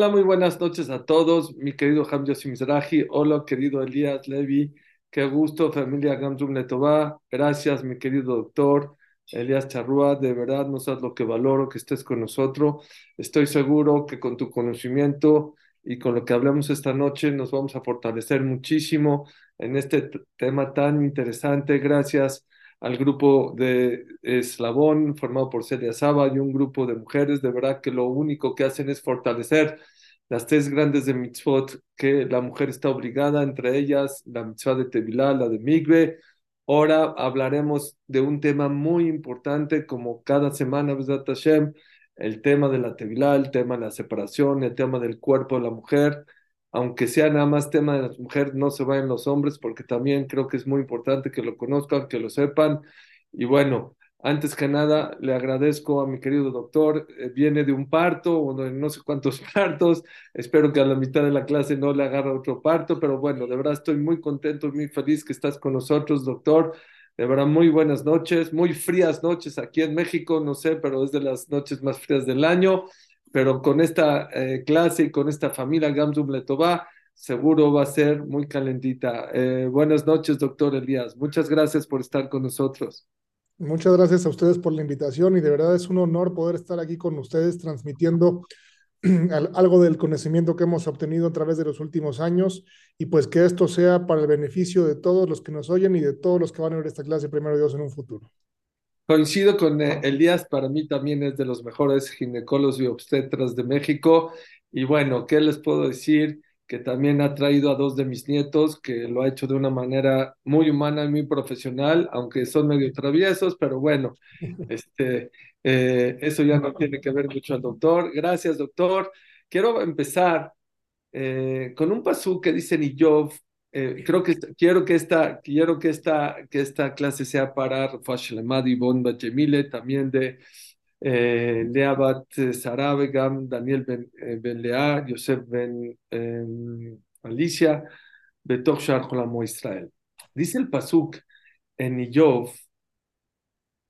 Hola, muy buenas noches a todos, mi querido Hamza Mizrahi, hola querido Elías Levi, qué gusto, familia Gamzum Letová, gracias mi querido doctor Elías Charrúa, de verdad no sabes lo que valoro que estés con nosotros, estoy seguro que con tu conocimiento y con lo que hablamos esta noche nos vamos a fortalecer muchísimo en este tema tan interesante, gracias al grupo de Eslabón formado por Celia Saba y un grupo de mujeres, de verdad que lo único que hacen es fortalecer las tres grandes de mitzvot que la mujer está obligada, entre ellas la mitzvah de Tevilá, la de Migbe. Ahora hablaremos de un tema muy importante, como cada semana, el tema de la Tevilá, el tema de la separación, el tema del cuerpo de la mujer aunque sea nada más tema de las mujeres, no se vayan los hombres, porque también creo que es muy importante que lo conozcan, que lo sepan. Y bueno, antes que nada, le agradezco a mi querido doctor. Eh, viene de un parto, o no sé cuántos partos. Espero que a la mitad de la clase no le agarre otro parto, pero bueno, de verdad estoy muy contento, muy feliz que estás con nosotros, doctor. De verdad, muy buenas noches, muy frías noches aquí en México, no sé, pero es de las noches más frías del año pero con esta eh, clase y con esta familia Gamzum Letová, seguro va a ser muy calentita. Eh, buenas noches, doctor Elías. Muchas gracias por estar con nosotros. Muchas gracias a ustedes por la invitación y de verdad es un honor poder estar aquí con ustedes transmitiendo algo del conocimiento que hemos obtenido a través de los últimos años y pues que esto sea para el beneficio de todos los que nos oyen y de todos los que van a ver esta clase primero Dios en un futuro. Coincido con eh, Elías, para mí también es de los mejores ginecólogos y obstetras de México. Y bueno, ¿qué les puedo decir? Que también ha traído a dos de mis nietos, que lo ha hecho de una manera muy humana y muy profesional, aunque son medio traviesos, pero bueno, este, eh, eso ya no tiene que ver mucho al doctor. Gracias, doctor. Quiero empezar eh, con un pasú que dice Niyov eh, creo que quiero que esta quiero que esta que esta clase sea para Rafash y Bon Bajemile, también de eh, Leabat Sarabegam, Daniel Ben, eh, ben Lea, Yosef Ben eh, Alicia, Betoch Shar Israel. Dice el Pasuk en Iyov,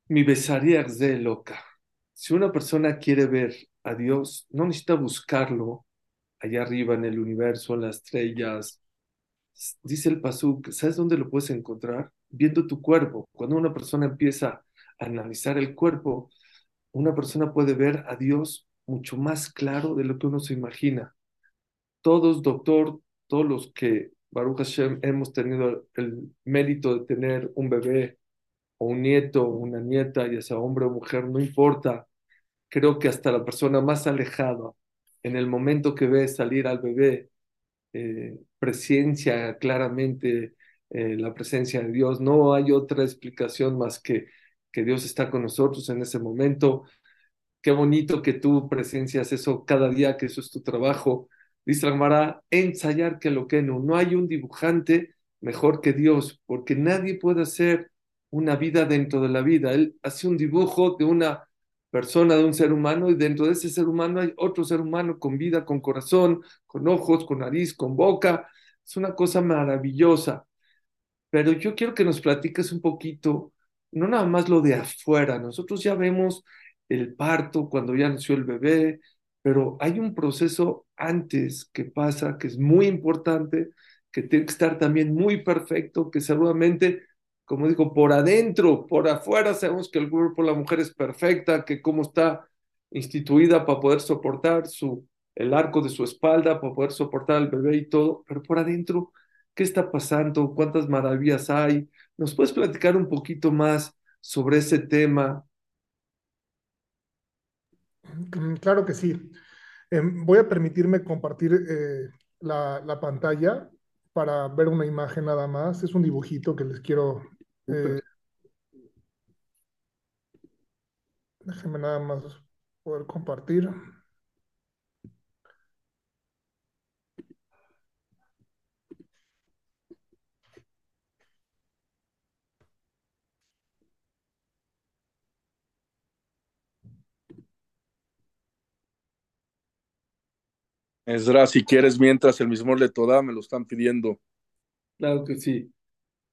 mi besaría de loca. Si una persona quiere ver a Dios, no necesita buscarlo allá arriba en el universo, en las estrellas, dice el Pasuk, ¿sabes dónde lo puedes encontrar? Viendo tu cuerpo. Cuando una persona empieza a analizar el cuerpo, una persona puede ver a Dios mucho más claro de lo que uno se imagina. Todos, doctor, todos los que, Baruch Hashem, hemos tenido el mérito de tener un bebé o un nieto o una nieta, ya sea hombre o mujer, no importa. Creo que hasta la persona más alejada, en el momento que ve salir al bebé, eh, presencia claramente eh, la presencia de Dios. No hay otra explicación más que que Dios está con nosotros en ese momento. Qué bonito que tú presencias eso cada día, que eso es tu trabajo. Dice la ensayar que lo que no. No hay un dibujante mejor que Dios, porque nadie puede hacer una vida dentro de la vida. Él hace un dibujo de una persona, de un ser humano, y dentro de ese ser humano hay otro ser humano con vida, con corazón, con ojos, con nariz, con boca. Es una cosa maravillosa. Pero yo quiero que nos platiques un poquito, no nada más lo de afuera. Nosotros ya vemos el parto cuando ya nació el bebé, pero hay un proceso antes que pasa que es muy importante, que tiene que estar también muy perfecto, que seguramente como digo, por adentro, por afuera, sabemos que el cuerpo de la mujer es perfecta, que cómo está instituida para poder soportar el arco de su espalda, para poder soportar al bebé y todo, pero por adentro, ¿qué está pasando? ¿Cuántas maravillas hay? ¿Nos puedes platicar un poquito más sobre ese tema? Mm, claro que sí. Em, voy a permitirme compartir eh, la, pantalla para ver una imagen nada más. Es un dibujito que les quiero eh, déjenme nada más poder compartir. Esdra, si quieres, mientras el mismo le toda, me lo están pidiendo. Claro que sí.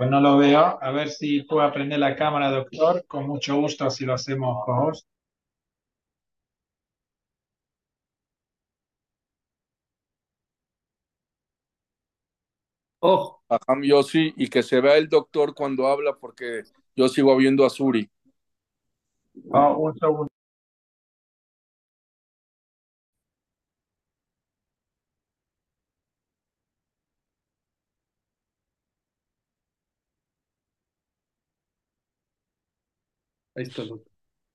Pues no lo veo. A ver si puedo aprender la cámara, doctor. Con mucho gusto, si lo hacemos, por Oh. yo sí, y que se vea el doctor cuando habla, porque yo sigo viendo a Suri. Oh, un segundo.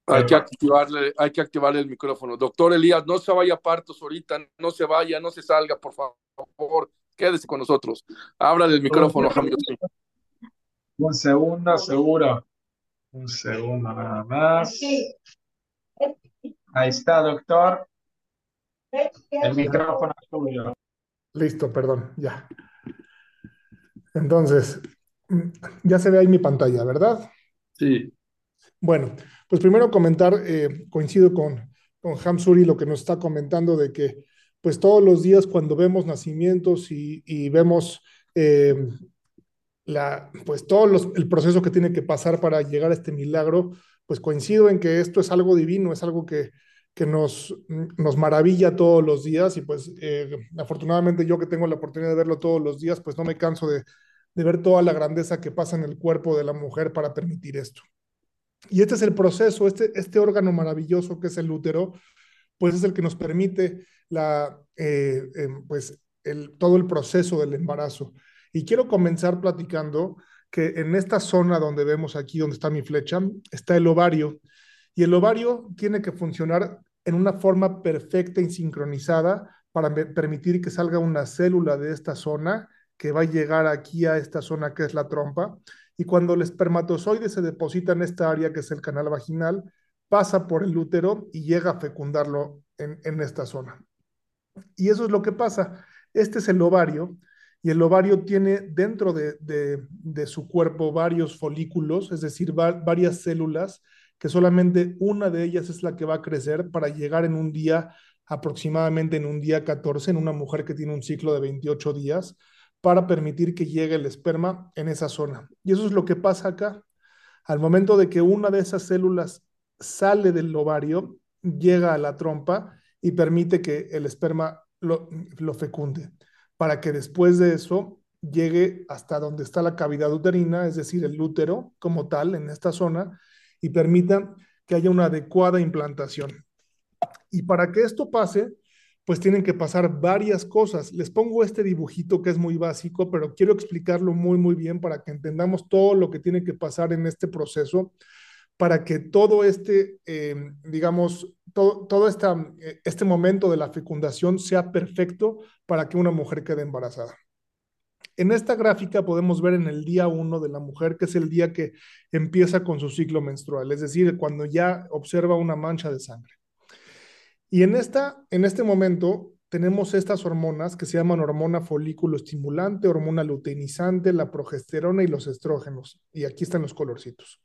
Hay que, activarle, hay que activarle el micrófono. Doctor Elías, no se vaya a partos ahorita, no se vaya, no se salga, por favor. Quédese con nosotros. Abra el micrófono, Un segundo, seguro. Un segundo nada más. Ahí está, doctor. El micrófono es tuyo. Listo, perdón, ya. Entonces, ya se ve ahí mi pantalla, ¿verdad? Sí. Bueno, pues primero comentar, eh, coincido con, con Hamsuri lo que nos está comentando de que pues todos los días cuando vemos nacimientos y, vemos eh, la, pues todo el proceso que tiene que pasar para llegar a este milagro, pues coincido en que esto es algo divino, es algo que, que nos, nos maravilla todos los días y pues eh, afortunadamente yo que tengo la oportunidad de verlo todos los días, pues no me canso de, de ver toda la grandeza que pasa en el cuerpo de la mujer para permitir esto. Y este es el proceso, este, este órgano maravilloso que es el útero, pues es el que nos permite la, eh, em, pues el, todo el proceso del embarazo. Y quiero comenzar platicando que en esta zona donde vemos aquí, donde está mi flecha, está el ovario. Y el ovario tiene que funcionar en una forma perfecta y sincronizada para permitir que salga una célula de esta zona que va a llegar aquí a esta zona que es la trompa y cuando el espermatozoide se deposita en esta área que es el canal vaginal, pasa por el útero y llega a fecundarlo en, esta zona. Y eso es lo que pasa. Este es el ovario y el ovario tiene dentro de, su cuerpo varios folículos, es decir, varias células, que solamente una de ellas es la que va a crecer para llegar en un día, aproximadamente en un día 14, en una mujer que tiene un ciclo de 28 días, para permitir que llegue el esperma en esa zona. Y eso es lo que pasa acá. Al momento de que una de esas células sale del ovario, llega a la trompa y permite que el esperma lo, fecunde, para que después de eso llegue hasta donde está la cavidad uterina, es decir, el útero como tal en esta zona, y permita que haya una adecuada implantación. Y para que esto pase, pues tienen que pasar varias cosas. Les pongo este dibujito que es muy básico, pero quiero explicarlo muy, muy bien para que entendamos todo lo que tiene que pasar en este proceso, para que todo este, em, digamos, todo, esta, eh, este momento de la fecundación sea perfecto para que una mujer quede embarazada. En esta gráfica podemos ver en el día uno de la mujer, que es el día que empieza con su ciclo menstrual, es decir, cuando ya observa una mancha de sangre. Y en, esta, en este momento tenemos estas hormonas que se llaman hormona folículo estimulante, hormona luteinizante, la progesterona y los estrógenos. Y aquí están los colorcitos.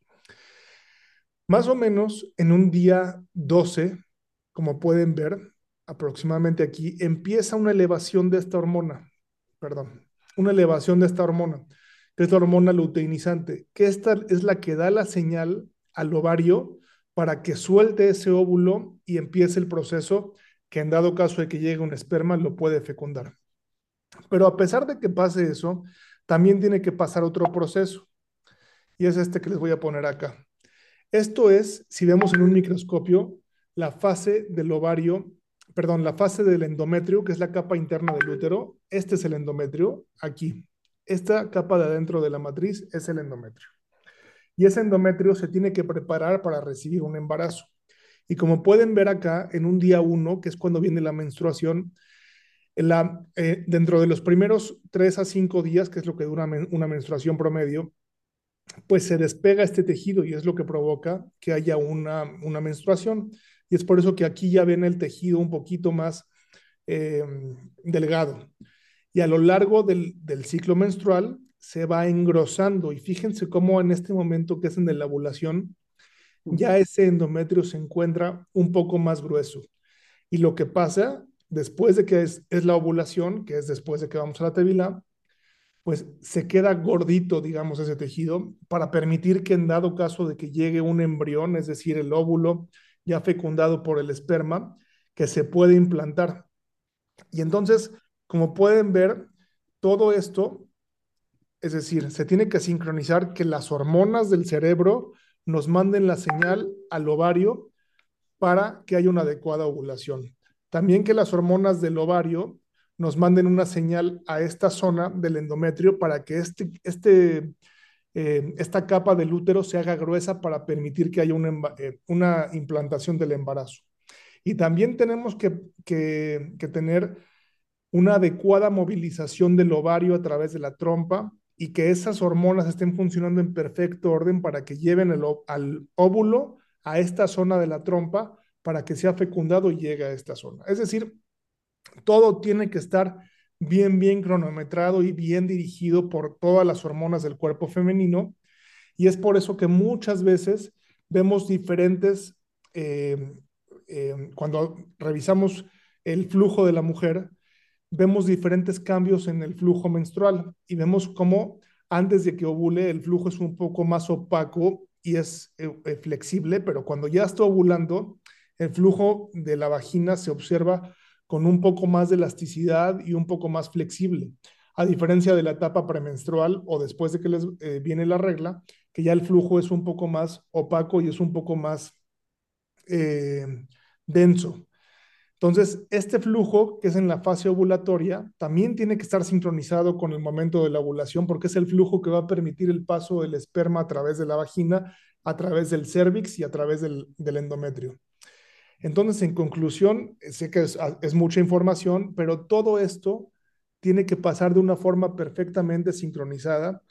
Más o menos en un día 12, como pueden ver, aproximadamente aquí, empieza una elevación de esta hormona, perdón, una elevación de esta hormona, que es la hormona luteinizante, que esta es la que da la señal al ovario para que suelte ese óvulo y empiece el proceso que en dado caso de que llegue un esperma lo puede fecundar. Pero a pesar de que pase eso, también tiene que pasar otro proceso. Y es este que les voy a poner acá. Esto es, si vemos en un microscopio, la fase del ovario, perdón, la fase del endometrio, que es la capa interna del útero. Este es el endometrio, aquí. Esta capa de adentro de la matriz es el endometrio y ese endometrio se tiene que preparar para recibir un embarazo. Y como pueden ver acá, en un día uno, que es cuando viene la menstruación, eh, dentro de los primeros tres a cinco días, que es lo que dura una menstruación promedio, pues se despega este tejido y es lo que provoca que haya una, una menstruación. Y es por eso que aquí ya ven el tejido un poquito más eh, delgado. Y a lo largo del, ciclo menstrual se va engrosando y fíjense cómo en este momento que es en la ovulación, ya ese endometrio se encuentra un poco más grueso. Y lo que pasa después de que es, es la ovulación, que es después de que vamos a la tevila, pues se queda gordito, digamos, ese tejido para permitir que en dado caso de que llegue un embrión, es decir, el óvulo ya fecundado por el esperma, que se puede implantar. Y entonces, como pueden ver, todo esto, es decir, se tiene que sincronizar que las hormonas del cerebro nos manden la señal al ovario para que haya una adecuada ovulación. También que las hormonas del ovario nos manden una señal a esta zona del endometrio para que este, este, eh, esta capa del útero se haga gruesa para permitir que haya una, eh, una implantación del embarazo. Y también tenemos que, que, que, tener una adecuada movilización del ovario a través de la trompa y que esas hormonas estén funcionando en perfecto orden para que lleven el, al óvulo a esta zona de la trompa para que sea fecundado y llegue a esta zona. Es decir, todo tiene que estar bien, bien cronometrado y bien dirigido por todas las hormonas del cuerpo femenino. Y es por eso que muchas veces vemos diferentes, eh, eh, cuando revisamos el flujo de la mujer, vemos diferentes cambios en el flujo menstrual y vemos cómo antes de que ovule el flujo es un poco más opaco y es eh, flexible, pero cuando ya está ovulando, el flujo de la vagina se observa con un poco más de elasticidad y un poco más flexible, a diferencia de la etapa premenstrual o después de que les eh, viene la regla, que ya el flujo es un poco más opaco y es un poco más eh, denso. Entonces, este flujo, que es en la fase ovulatoria, también tiene que estar sincronizado con el momento de la ovulación, porque es el flujo que va a permitir el paso del esperma a través de la vagina, a través del cervix y a través del endometrio. Entonces, en conclusión, sé que es, mucha información, pero todo esto tiene que pasar de una forma perfectamente sincronizada.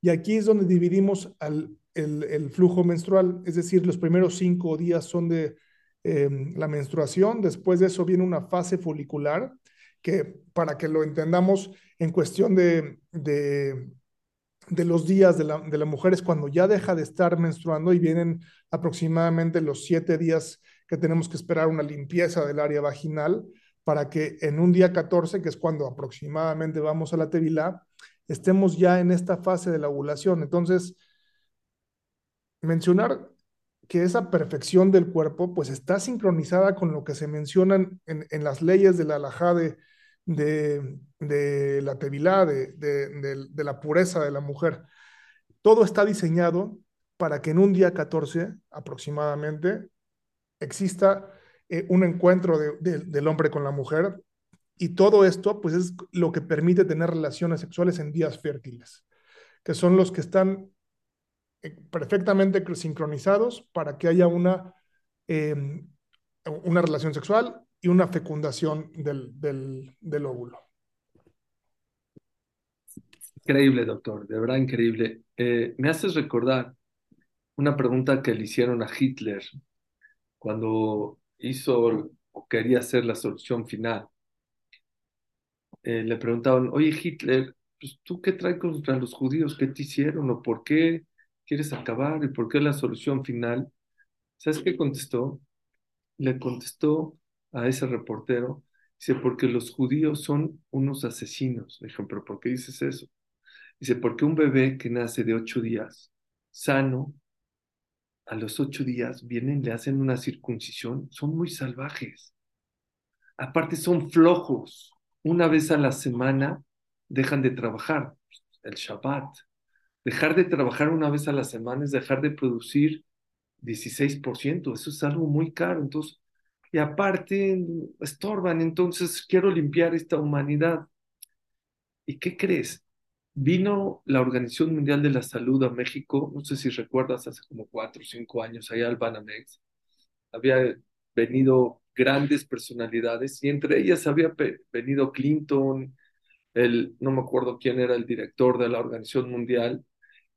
Y aquí es donde dividimos el, flujo menstrual, es decir, los primeros cinco días son de em, la menstruación, después de eso viene una fase folicular, que para que lo entendamos en cuestión de, de, los días de la, de la mujer es cuando ya deja de estar menstruando y vienen aproximadamente los siete días que tenemos que esperar una limpieza del área vaginal para que en un día 14, que es cuando aproximadamente vamos a la tevila, estemos ya en esta fase de la ovulación. Entonces, mencionar que esa perfección del cuerpo pues está sincronizada con lo que se menciona en, en las leyes de la alajá de, de, la tevilá, de, de, la pureza de la mujer. Todo está diseñado para que en un día 14 aproximadamente exista eh, un encuentro del hombre con la mujer y todo esto pues es lo que permite tener relaciones sexuales en días fértiles, que son los que están perfectamente sincronizados para que haya una, em, una relación sexual y una fecundación del, del, óvulo. Increíble, doctor, de verdad increíble. Eh, me haces recordar una pregunta que le hicieron a Hitler cuando hizo o quería hacer la solución final, eh, le preguntaban, oye Hitler, pues, ¿tú qué traes contra los judíos? ¿Qué te hicieron? ¿O por qué quieres acabar? ¿Y por qué la solución final? ¿Sabes qué contestó? Le contestó a ese reportero, dice, porque los judíos son unos asesinos. Le dijo, pero ¿por qué dices eso? Dice, porque un bebé que nace de ocho días, sano, a los ocho días vienen, le hacen una circuncisión, son muy salvajes. Aparte son flojos. Una vez a la semana dejan de trabajar, el Shabbat. Dejar de trabajar una vez a la semana es dejar de producir 16%. Eso es algo muy caro. Entonces, y aparte estorban. Entonces, quiero limpiar esta humanidad. ¿Y qué crees? Vino la Organización Mundial de la Salud a México, no sé si recuerdas, hace como cuatro o cinco años, allá al Banamex. Había venido grandes personalidades y entre ellas había venido Clinton, el, no me acuerdo quién era el director de la Organización Mundial.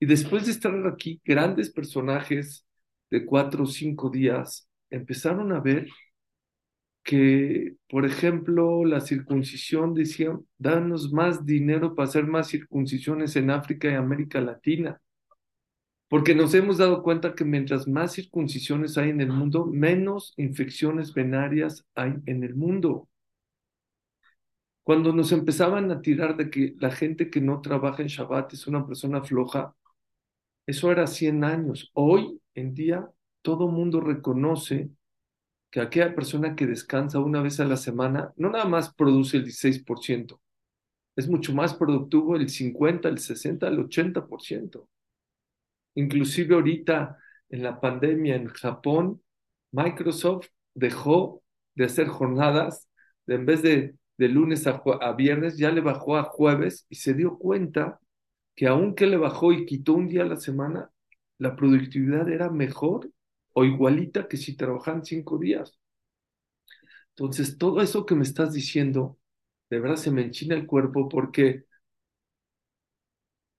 Y después de estar aquí, grandes personajes de cuatro o cinco días empezaron a ver que, por ejemplo, la circuncisión, decían, danos más dinero para hacer más circuncisiones en África y América Latina. Porque nos hemos dado cuenta que mientras más circuncisiones hay en el mundo, menos infecciones venarias hay en el mundo. Cuando nos empezaban a tirar de que la gente que no trabaja en Shabbat es una persona floja, eso era 100 años. Hoy en día todo mundo reconoce que aquella persona que descansa una vez a la semana no nada más produce el 16%, es mucho más productivo el 50, el 60, el 80%. Inclusive ahorita en la pandemia en Japón, Microsoft dejó de hacer jornadas, de, en vez de, de lunes a, a viernes, ya le bajó a jueves y se dio cuenta que aunque le bajó y quitó un día a la semana, la productividad era mejor o igualita que si trabajan cinco días. Entonces, todo eso que me estás diciendo, de verdad se me enchina el cuerpo porque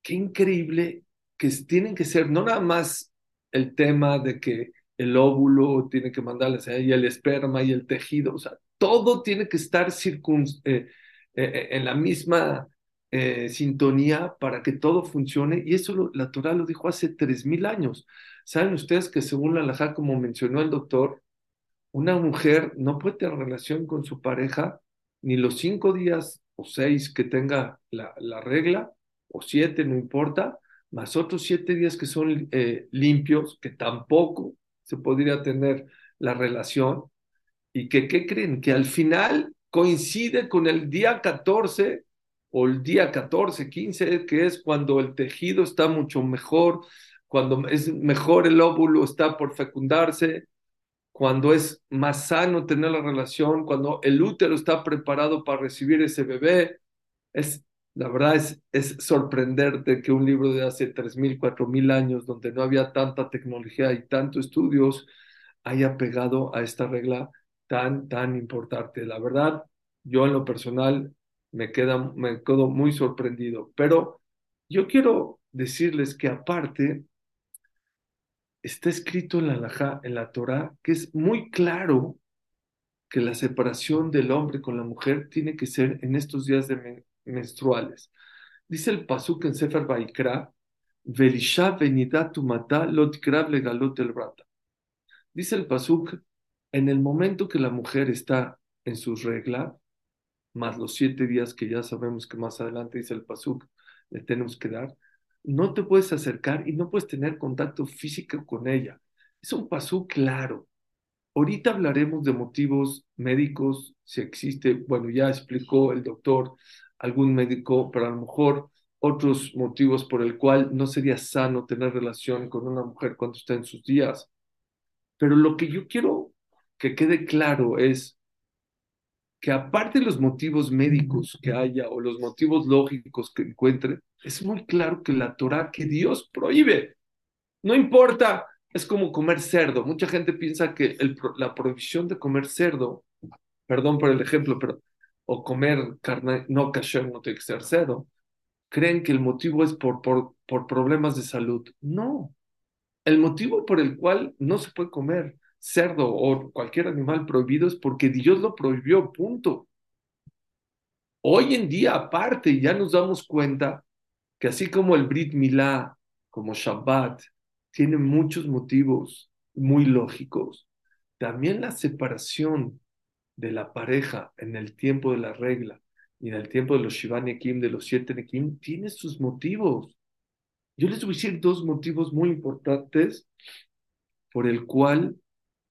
qué increíble que tienen que ser no nada más el tema de que el óvulo tiene que mandarles ahí el esperma y el tejido, o sea, todo tiene que estar circun, eh, eh, en la misma eh, sintonía para que todo funcione. Y eso la Torah lo dijo hace tres mil años. ¿Saben ustedes que según la Alajá, como mencionó el doctor, una mujer no puede tener relación con su pareja ni los cinco días o seis que tenga la, la regla, o siete, no importa, más otros siete días que son eh, limpios, que tampoco se podría tener la relación, y que, ¿qué creen? Que al final coincide con el día 14 o el día 14, 15, que es cuando el tejido está mucho mejor, cuando es mejor el óvulo está por fecundarse, cuando es más sano tener la relación, cuando el útero está preparado para recibir ese bebé. Es, la verdad es, es sorprenderte que un libro de hace 3.000, 4.000 años, donde no había tanta tecnología y tantos estudios, haya pegado a esta regla tan, tan importante. La verdad, yo en lo personal me, queda, me quedo muy sorprendido. Pero yo quiero decirles que aparte, está escrito en la en la Torah, que es muy claro que la separación del hombre con la mujer tiene que ser en estos días de menstruales. Dice el Pasuk en Sefer Baikra, Velisha venidatu mata lot legalot el brata. Dice el Pasuk, en el momento que la mujer está en su regla, más los siete días que ya sabemos que más adelante dice el Pasuk, le tenemos que dar, no te puedes acercar y no puedes tener contacto físico con ella. Es un Pasuk claro. Ahorita hablaremos de motivos médicos, si existe, bueno, ya explicó el doctor algún médico, pero a lo mejor otros motivos por el cual no sería sano tener relación con una mujer cuando está en sus días. Pero lo que yo quiero que quede claro es, que aparte de los motivos médicos que haya o los motivos lógicos que encuentre, es muy claro que la Torah que Dios prohíbe, no importa, es como comer cerdo. Mucha gente piensa que el, la prohibición de comer cerdo, perdón por el ejemplo, pero o comer carne no kasher no tiene que ser cerdo, creen que el motivo es por, por, por problemas de salud. No, el motivo por el cual no se puede comer cerdo o cualquier animal prohibido es porque Dios lo prohibió, punto. Hoy en día, aparte, ya nos damos cuenta que así como el Brit Milá, como Shabbat, tiene muchos motivos muy lógicos, también la separación de la pareja en el tiempo de la regla y en el tiempo de los Shivan Nekim, de los siete Nekim, tiene sus motivos. Yo les voy a decir dos motivos muy importantes por el cual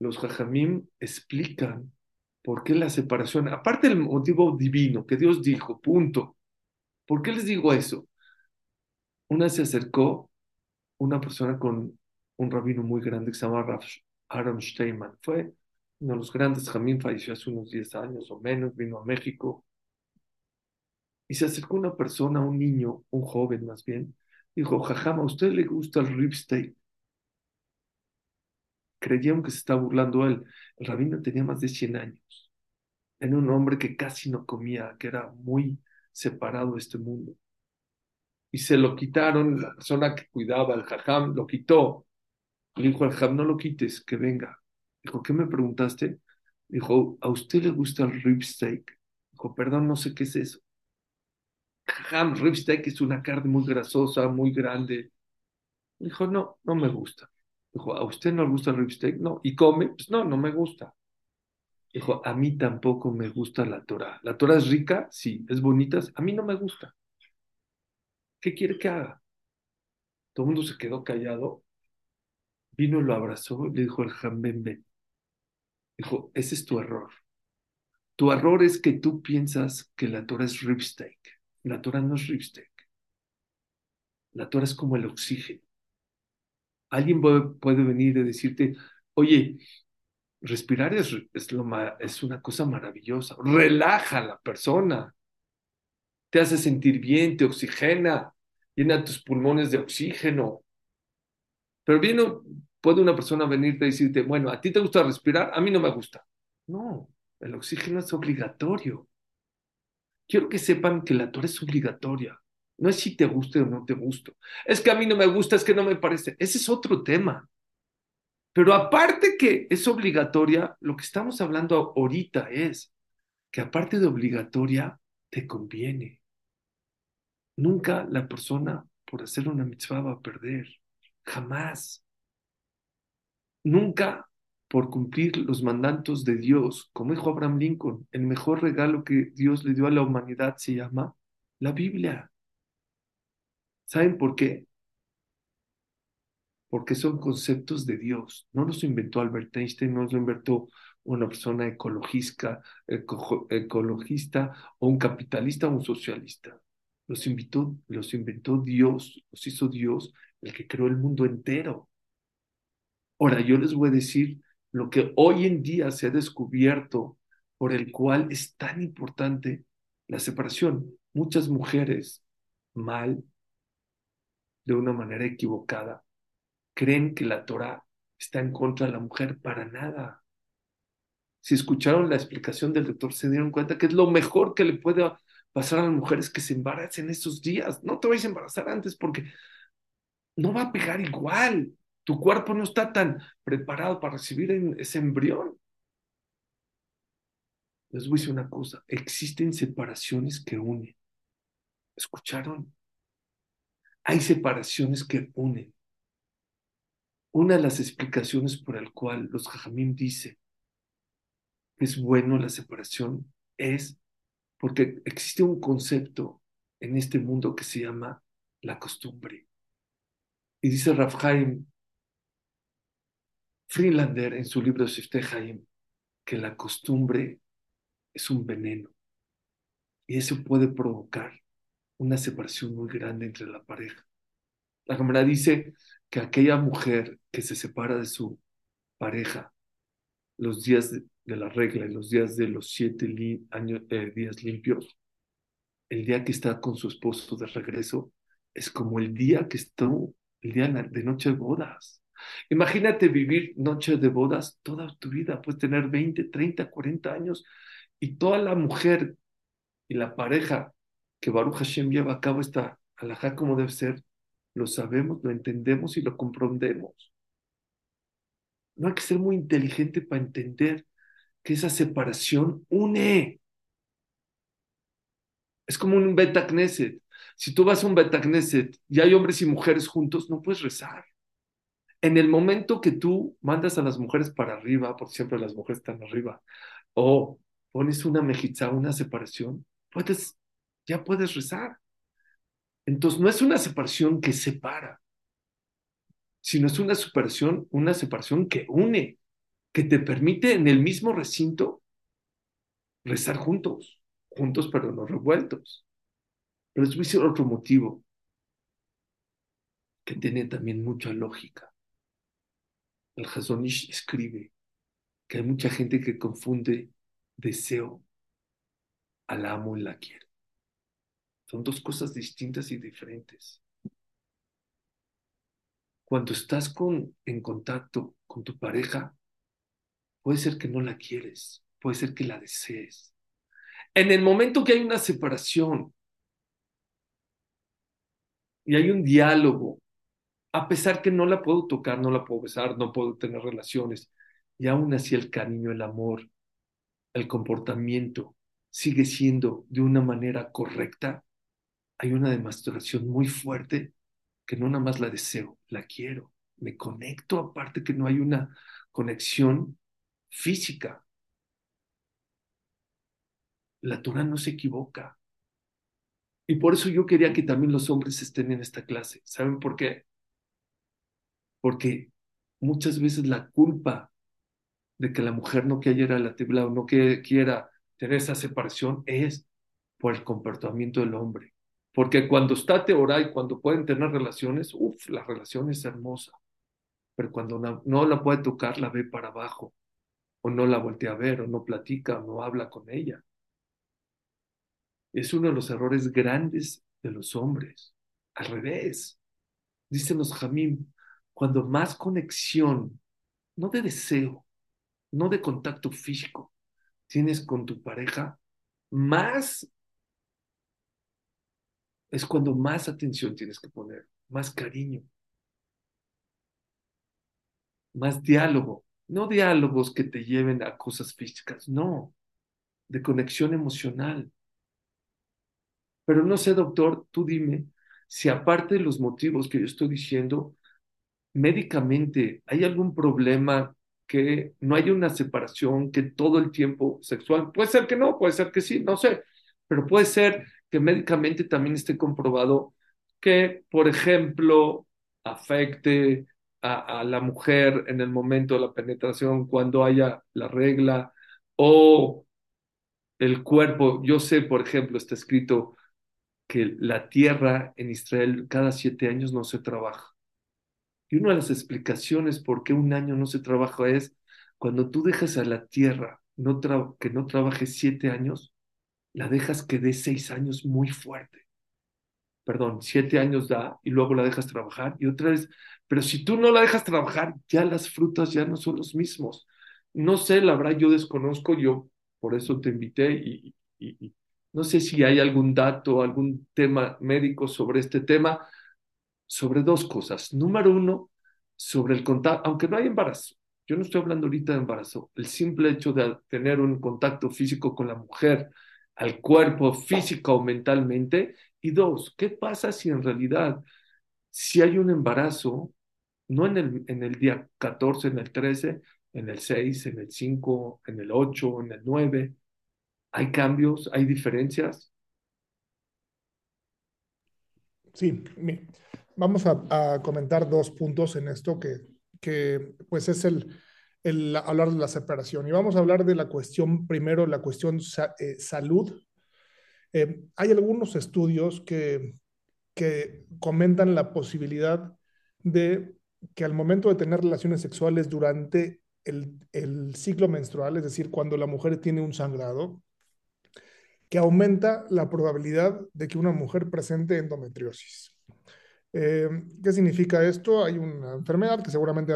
los jajamim explican por qué la separación, aparte del motivo divino que Dios dijo, punto. ¿Por qué les digo eso? Una se acercó una persona con un rabino muy grande que se llama Aaron Steinman. Fue uno de los grandes jajamim, falleció hace unos 10 años o menos, vino a México. Y se acercó una persona, un niño, un joven más bien, dijo, jajama, ¿a usted le gusta el rib steak? Creyeron que se estaba burlando él. El rabino tenía más de 100 años. Era un hombre que casi no comía, que era muy separado de este mundo. Y se lo quitaron, la persona que cuidaba al jajam lo quitó. Le dijo al jajam, no lo quites, que venga. Dijo, ¿qué me preguntaste? Dijo, ¿a usted le gusta el rib steak? Dijo, perdón, no sé qué es eso. Ham, rib steak es una carne muy grasosa, muy grande. Dijo, no, no me gusta. Dijo, ¿a usted no le gusta el rib steak? No. ¿Y come? Pues no, no me gusta. Dijo, a mí tampoco me gusta la Torah. ¿La Torah es rica? Sí. ¿Es bonita? A mí no me gusta. ¿Qué quiere que haga? Todo el mundo se quedó callado. Vino, lo abrazó le dijo el Jambembe. Dijo, ese es tu error. Tu error es que tú piensas que la Torah es rib steak. La Torah no es rib steak. La Torah es como el oxígeno. Alguien puede venir y decirte, oye, respirar es, es, una cosa maravillosa. Relaja a la persona. Te hace sentir bien, te oxigena, llena tus pulmones de oxígeno. Pero viene, puede una persona venirte y decirte, bueno, ¿a ti te gusta respirar? A mí no me gusta. No, el oxígeno es obligatorio. Quiero que sepan que la Torah es obligatoria. No es si te guste o no te gusta. Es que a mí no me gusta, es que no me parece. Ese es otro tema. Pero aparte que es obligatoria, lo que estamos hablando ahorita es que aparte de obligatoria, te conviene. Nunca la persona por hacer una mitzvah va a perder. Jamás. Nunca por cumplir los mandatos de Dios, como dijo Abraham Lincoln, el mejor regalo que Dios le dio a la humanidad se llama la Biblia. ¿Saben por qué? Porque son conceptos de Dios. No los inventó Albert Einstein, no los inventó una persona ecologista, o un capitalista o un socialista. Los, los inventó Dios, los hizo Dios, el que creó el mundo entero. Ahora, yo les voy a decir lo que hoy en día se ha descubierto por el cual es tan importante la separación. Muchas mujeres mal, de una manera equivocada, creen que la Torah está en contra de la mujer para nada. Si escucharon la explicación del doctor, se dieron cuenta que es lo mejor que le puede pasar a las mujeres que se embaracen estos días. No te vayas a embarazar antes porque no va a pegar igual. Tu cuerpo no está tan preparado para recibir ese embrión. Les voy a decir una cosa, existen separaciones que unen. ¿Escucharon? Hay separaciones que unen. Una de las explicaciones por el cual los jajamim dicen que es bueno la separación es porque existe un concepto en este mundo que se llama la costumbre. Y dice Rafhaim Freelander en su libro Sifte Haim que la costumbre es un veneno y eso puede provocar una separación muy grande entre la pareja. La cámara dice que aquella mujer que se separa de su pareja los días de, la regla y los días de los siete años, eh, días limpios, el día que está con su esposo de regreso es como el día que estuvo, el día de noche de bodas. Imagínate vivir noches de bodas toda tu vida, puedes tener 20, 30, 40 años y toda la mujer y la pareja que Baruch Hashem lleva a cabo esta alajá como debe ser, lo sabemos, lo entendemos y lo comprendemos. No hay que ser muy inteligente para entender que esa separación une. Es como un beta knesset. Si tú vas a un beta knesset y hay hombres y mujeres juntos, no puedes rezar en el momento que tú mandas a las mujeres para arriba, porque siempre las mujeres están arriba, o pones una mejizá, una separación, puedes, ya puedes rezar. Entonces no es una separación que separa, sino es una separación, una separación que une, que te permite en el mismo recinto rezar juntos, juntos pero no revueltos. Pero es otro motivo que tiene también mucha lógica el Hazonish escribe que hay mucha gente que confunde deseo al amo y la quiero. Son dos cosas distintas y diferentes. Cuando estás con, en contacto con tu pareja, puede ser que no la quieres, puede ser que la desees. En el momento que hay una separación y hay un diálogo a pesar que no la puedo tocar, no la puedo besar, no puedo tener relaciones, y aún así el cariño, el amor el comportamiento sigue siendo de una manera correcta, hay una demostración muy fuerte que no nada más la deseo, la quiero, me conecto, aparte que no hay una conexión física. La Torah no se equivoca. Y por eso yo quería que también los hombres estén en esta clase. ¿Saben por qué? Porque muchas veces la culpa de que la mujer no quiera la tibla o no quiera tener esa separación es por el comportamiento del hombre. Porque cuando está Teorá y cuando pueden tener relaciones, uff, la relación es hermosa. Pero cuando no, no, la puede tocar, la ve para abajo. O no la voltea a ver, o no platica, o no habla con ella. Es uno de los errores grandes de los hombres. Al revés. Dicen los Jamim, cuando más conexión, no de deseo, no de contacto físico, tienes con tu pareja, más es cuando más atención tienes que poner, más cariño, más diálogo. No diálogos que te lleven a cosas físicas, no, de conexión emocional. Pero no sé, doctor, tú dime si aparte de los motivos que yo estoy diciendo, médicamente hay algún problema que no haya una separación, que todo el tiempo sexual, puede ser que no, puede ser que sí, no sé, pero puede ser que médicamente también esté comprobado que, por ejemplo, afecte a, la mujer en el momento de la penetración cuando haya la regla o el cuerpo. Yo sé, por ejemplo, está escrito que la tierra en Israel cada siete años no se trabaja. Y una de las explicaciones por qué un año no se trabaja es cuando tú dejas a la tierra que no trabaje siete años, la dejas que dé seis años muy fuerte. Perdón, siete años da y luego la dejas trabajar y otra vez, pero si tú no la dejas trabajar, ya las frutas ya no son los mismos. No sé, la verdad, yo desconozco, yo por eso te invité y, y, no sé si hay algún dato, algún tema médico sobre este tema, sobre dos cosas. Número uno, sobre el contacto, aunque no hay embarazo. Yo no estoy hablando ahorita de embarazo. El simple hecho de tener un contacto físico con la mujer, al cuerpo físico o mentalmente. Y dos, ¿qué pasa si en realidad, si hay un embarazo, no en el, en el día 14, en el 13, en el 6, en el 5, en el 8, en el 9, ¿Hay cambios? ¿Hay diferencias? Sí, vamos a, a, comentar dos puntos en esto que, que pues es el, el, hablar de la separación. Y vamos a hablar de la cuestión, primero, la cuestión eh, salud. Eh, hay algunos estudios que, que comentan la posibilidad de que al momento de tener relaciones sexuales durante el, el ciclo menstrual, es decir, cuando la mujer tiene un sangrado, que aumenta la probabilidad de que una mujer presente endometriosis. Eh, ¿Qué significa esto? Hay una enfermedad que seguramente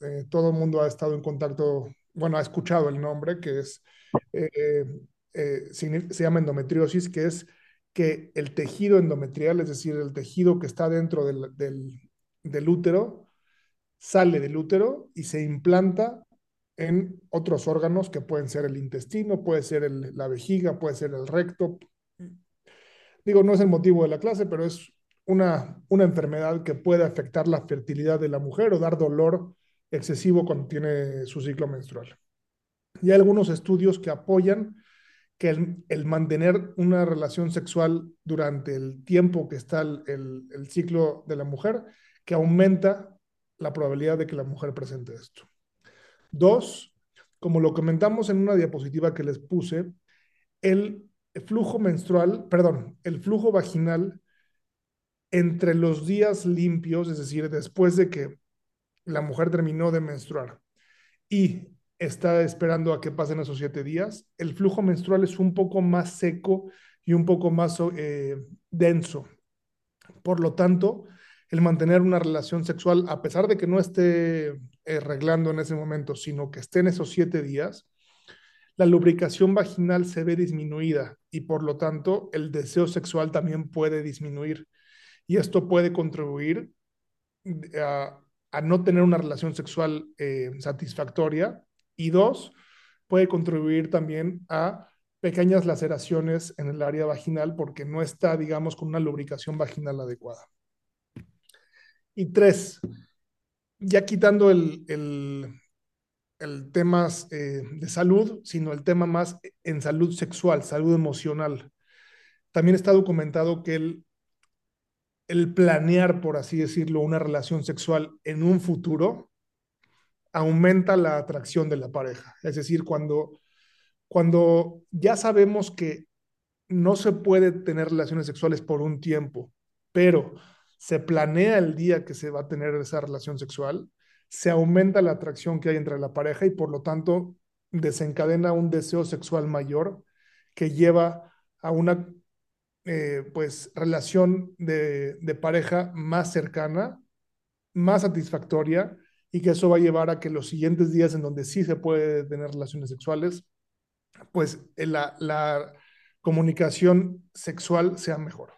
eh, todo el mundo ha estado en contacto, bueno, ha escuchado el nombre, que es, eh, se, llama endometriosis, que es que el tejido endometrial, es decir, el tejido que está dentro del, del, útero, sale del útero y se implanta en otros órganos que pueden ser el intestino, puede ser la vejiga, puede ser el recto. Digo, no es el motivo de la clase, pero es una, una enfermedad que puede afectar la fertilidad de la mujer o dar dolor excesivo cuando tiene su ciclo menstrual. Y hay algunos estudios que apoyan que el, el mantener una relación sexual durante el tiempo que está el, el, el ciclo de la mujer, que aumenta la probabilidad de que la mujer presente esto. Dos, como lo comentamos en una diapositiva que les puse, el flujo menstrual, perdón, el flujo vaginal entre los días limpios, es decir, después de que la mujer terminó de menstruar y está esperando a que pasen esos siete días, el flujo menstrual es un poco más seco y un poco más eh, denso. Por lo tanto, el mantener una relación sexual, a pesar de que no esté arreglando en ese momento, sino que esté en esos siete días, la lubricación vaginal se ve disminuida y por lo tanto el deseo sexual también puede disminuir. Y esto puede contribuir a, a no tener una relación sexual eh, satisfactoria. Y dos, puede contribuir también a pequeñas laceraciones en el área vaginal porque no está, digamos, con una lubricación vaginal adecuada. Y tres, ya quitando el, el, el tema eh, de salud, sino el tema más en salud sexual, salud emocional. También está documentado que el, el planear, por así decirlo, una relación sexual en un futuro aumenta la atracción de la pareja. Es decir, cuando, cuando ya sabemos que no se puede tener relaciones sexuales por un tiempo, pero se planea el día que se va a tener esa relación sexual, se aumenta la atracción que hay entre la pareja y por lo tanto desencadena un deseo sexual mayor que lleva a una eh, pues relación de, pareja más cercana, más satisfactoria y que eso va a llevar a que los siguientes días en donde sí se puede tener relaciones sexuales, pues la, la comunicación sexual sea mejor.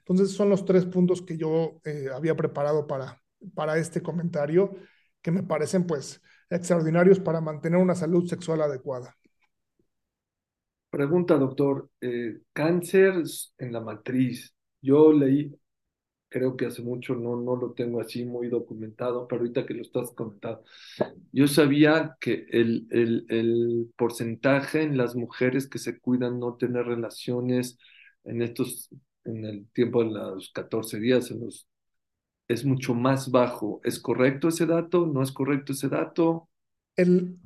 Entonces son los tres puntos que yo eh, había preparado para, para este comentario que me parecen pues extraordinarios para mantener una salud sexual adecuada. Pregunta, doctor, eh, cáncer en la matriz. Yo leí, creo que hace mucho, no, no lo tengo así muy documentado, pero ahorita que lo estás comentando, yo sabía que el, porcentaje en las mujeres que se cuidan no tener relaciones en estos, en el tiempo de los 14 días, en los es mucho más bajo. ¿Es correcto ese dato? ¿No es correcto ese dato? El,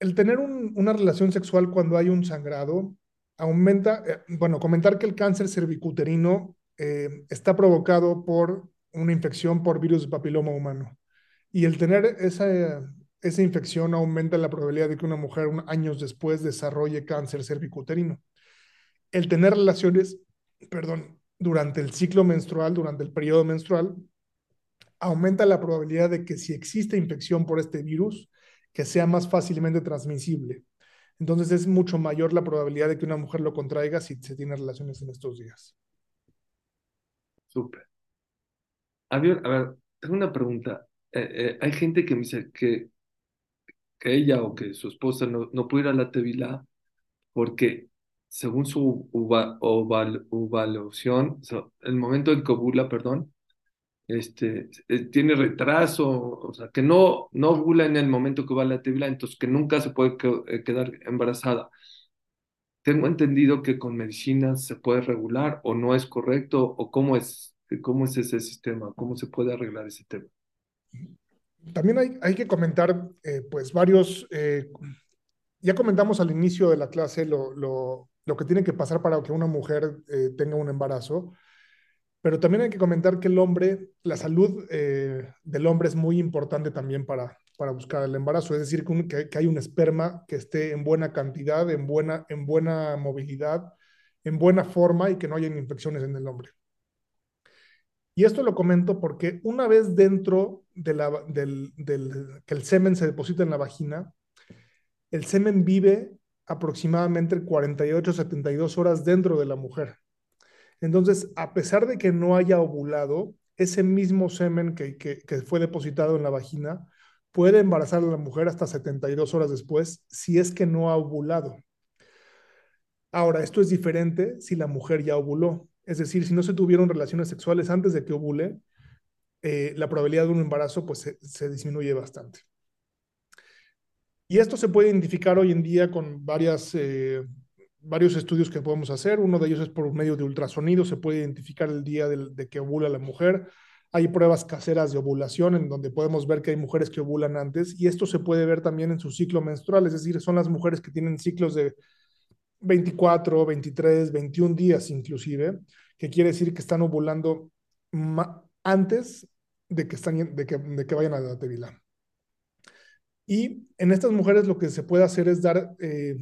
el tener un, una relación sexual cuando hay un sangrado aumenta, eh, bueno, comentar que el cáncer cervicuterino eh, está provocado por una infección por virus de papiloma humano. Y el tener esa, esa infección aumenta la probabilidad de que una mujer años después desarrolle cáncer cervicuterino. El tener relaciones, perdón, durante el ciclo menstrual, durante el periodo menstrual, aumenta la probabilidad de que si existe infección por este virus, que sea más fácilmente transmisible. Entonces es mucho mayor la probabilidad de que una mujer lo contraiga si se tiene relaciones en estos días. Súper. A ver, a ver, tengo una pregunta. Eh, eh, hay gente que me dice que, que ella o que su esposa no, no puede ir a la Tevila porque según su evaluación, el momento en que ovula, perdón, este, eh, tiene retraso, o sea, que no, no ovula en el momento que va la tibla, entonces que nunca se puede eh, quedar embarazada. Tengo entendido que con medicinas se puede regular o no es correcto, o cómo es, cómo es ese sistema, cómo se puede arreglar ese tema. También hay, hay que comentar, eh, pues, varios, ya comentamos al inicio de la clase lo, lo, lo, que tiene que pasar para que una mujer tenga un embarazo. Pero también hay que comentar que el hombre, la salud eh, del hombre es muy importante también para, para buscar el embarazo, es decir, que, que, hay un esperma que esté en buena cantidad, en buena, en buena movilidad, en buena forma y que no haya infecciones en el hombre. Y esto lo comento porque una vez dentro de la, del, del, que el semen se deposita en la vagina, el semen vive aproximadamente 48 72 horas dentro de la mujer. Entonces, a pesar de que no haya ovulado, ese mismo semen que, fue depositado en la vagina puede embarazar a la mujer hasta 72 horas después si es que no ha ovulado. Ahora, esto es diferente si la mujer ya ovuló. Es decir, si no se tuvieron relaciones sexuales antes de que ovule, eh, la probabilidad de un embarazo pues, se, se, disminuye bastante. Y esto se puede identificar hoy en día con varias eh, varios estudios que podemos hacer. Uno de ellos es por medio de ultrasonido, se puede identificar el día de, de, que ovula la mujer. Hay pruebas caseras de ovulación en donde podemos ver que hay mujeres que ovulan antes y esto se puede ver también en su ciclo menstrual, es decir, son las mujeres que tienen ciclos de 24, 23, 21 días inclusive, que quiere decir que están ovulando antes de que, están, de que, de que vayan a la tevila. Y en estas mujeres lo que se puede hacer es dar eh,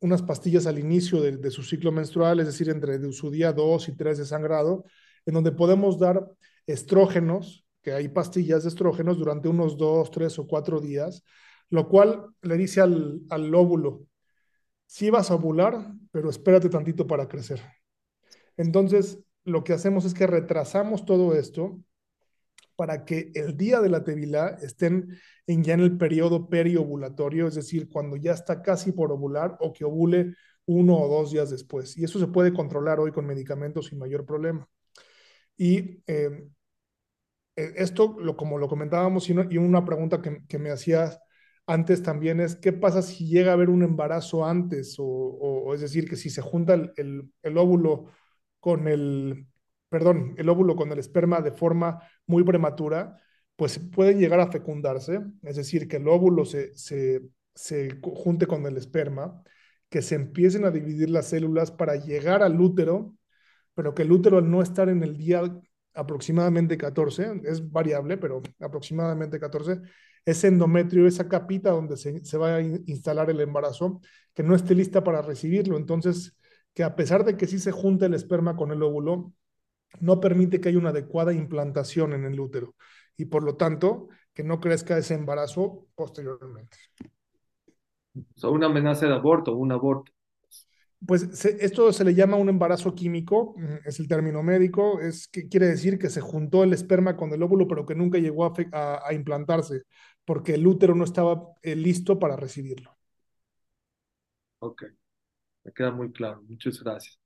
unas pastillas al inicio de, su ciclo menstrual, es decir, entre su día 2 y 3 de sangrado, en donde podemos dar estrógenos, que hay pastillas de estrógenos durante unos 2, 3 o 4 días, lo cual le dice al, al óvulo, sí vas a ovular, pero espérate tantito para crecer. Entonces, lo que hacemos es que retrasamos todo esto para que el día de la tevilá estén ya en el periodo periovulatorio, es decir, cuando ya está casi por ovular o que ovule uno o dos días después. Y eso se puede controlar hoy con medicamentos sin mayor problema. Y eh, eh, esto, como lo comentábamos, y una, pregunta que, me hacías antes también es, ¿qué pasa si llega a haber un embarazo antes? O, es decir, que si se junta el óvulo con el, perdón, el óvulo con el esperma de forma muy prematura, pues pueden llegar a fecundarse, es decir, que el óvulo se, se, se junte con el esperma, que se empiecen a dividir las células para llegar al útero, pero que el útero al no estar en el día aproximadamente 14, es variable, pero aproximadamente 14, ese endometrio, esa capita donde se, se va a instalar el embarazo, que no esté lista para recibirlo. Entonces, que a pesar de que sí se junta el esperma con el óvulo, no permite que haya una adecuada implantación en el útero y por lo tanto que no crezca ese embarazo posteriormente. O sea, una amenaza de aborto, un aborto. Pues se, esto se le llama un embarazo químico, mm, es el término médico, es que quiere decir que se juntó el esperma con el óvulo, pero que nunca llegó a, a, a implantarse, porque el útero no estaba eh, listo para recibirlo. Ok, me queda muy claro, muchas gracias.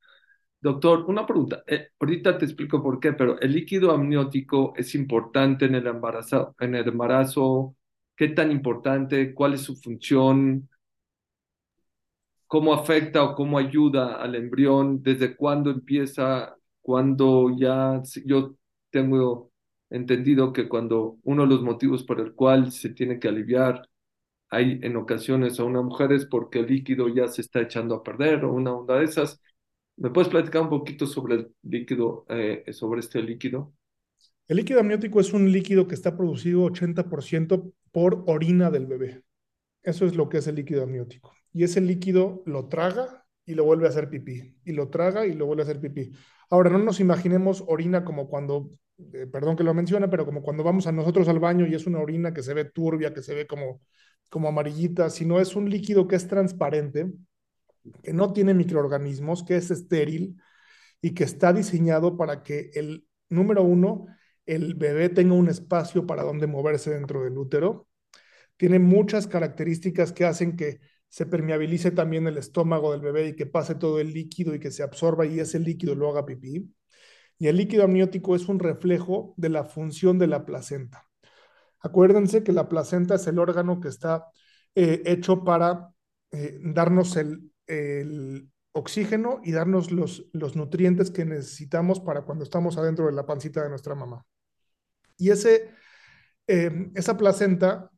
Doctor, una pregunta. Eh, ahorita te explico por qué, pero el líquido amniótico es importante en el embarazo, en el embarazo. ¿Qué tan importante? ¿Cuál es su función? ¿Cómo afecta o cómo ayuda al embrión? ¿Desde cuándo empieza? ¿Cuándo ya? Yo tengo entendido que cuando uno de los motivos por el cual se tiene que aliviar hay en ocasiones a una mujer es porque el líquido ya se está echando a perder o una onda de esas ¿Me puedes platicar un poquito sobre el líquido, eh, sobre este líquido? El líquido amniótico es un líquido que está producido 80% por orina del bebé. Eso es lo que es el líquido amniótico. Y ese líquido lo traga y lo vuelve a hacer pipí. Y lo traga y lo vuelve a hacer pipí. Ahora, no nos imaginemos orina como cuando, eh, perdón que lo mencione, pero como cuando vamos a nosotros al baño y es una orina que se ve turbia, que se ve como, como amarillita, sino es un líquido que es transparente, que no tiene microorganismos, que es estéril y que está diseñado para que el número uno, el bebé tenga un espacio para donde moverse dentro del útero. Tiene muchas características que hacen que se permeabilice también el estómago del bebé y que pase todo el líquido y que se absorba y ese líquido lo haga pipí. Y el líquido amniótico es un reflejo de la función de la placenta. Acuérdense que la placenta es el órgano que está eh, hecho para eh, darnos el, el oxígeno y darnos los, los nutrientes que necesitamos para cuando estamos adentro de la pancita de nuestra mamá. Y ese, eh, esa placenta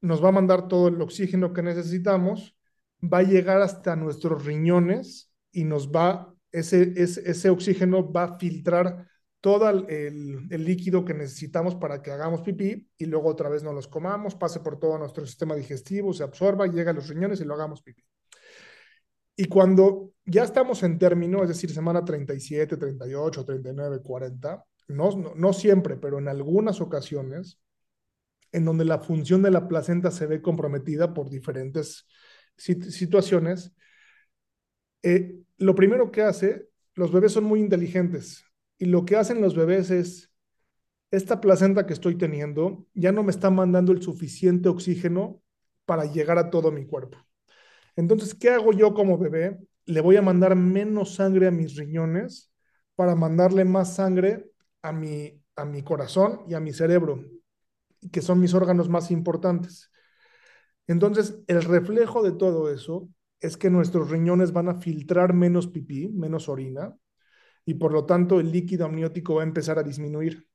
nos va a mandar todo el oxígeno que necesitamos, va a llegar hasta nuestros riñones y nos va, ese, ese, oxígeno va a filtrar todo el, el, líquido que necesitamos para que hagamos pipí y luego otra vez nos los comamos, pase por todo nuestro sistema digestivo, se absorba, llega a los riñones y lo hagamos pipí. Y cuando ya estamos en término, es decir, semana 37, 38, 39, 40, no, no, no siempre, pero en algunas ocasiones, en donde la función de la placenta se ve comprometida por diferentes situaciones, eh, lo primero que hace, los bebés son muy inteligentes y lo que hacen los bebés es, esta placenta que estoy teniendo ya no me está mandando el suficiente oxígeno para llegar a todo mi cuerpo. Entonces, ¿qué hago yo como bebé? Le voy a mandar menos sangre a mis riñones para mandarle más sangre a mi, a mi corazón y a mi cerebro, que son mis órganos más importantes. Entonces, el reflejo de todo eso es que nuestros riñones van a filtrar menos pipí, menos orina, y por lo tanto el líquido amniótico va a empezar a disminuir,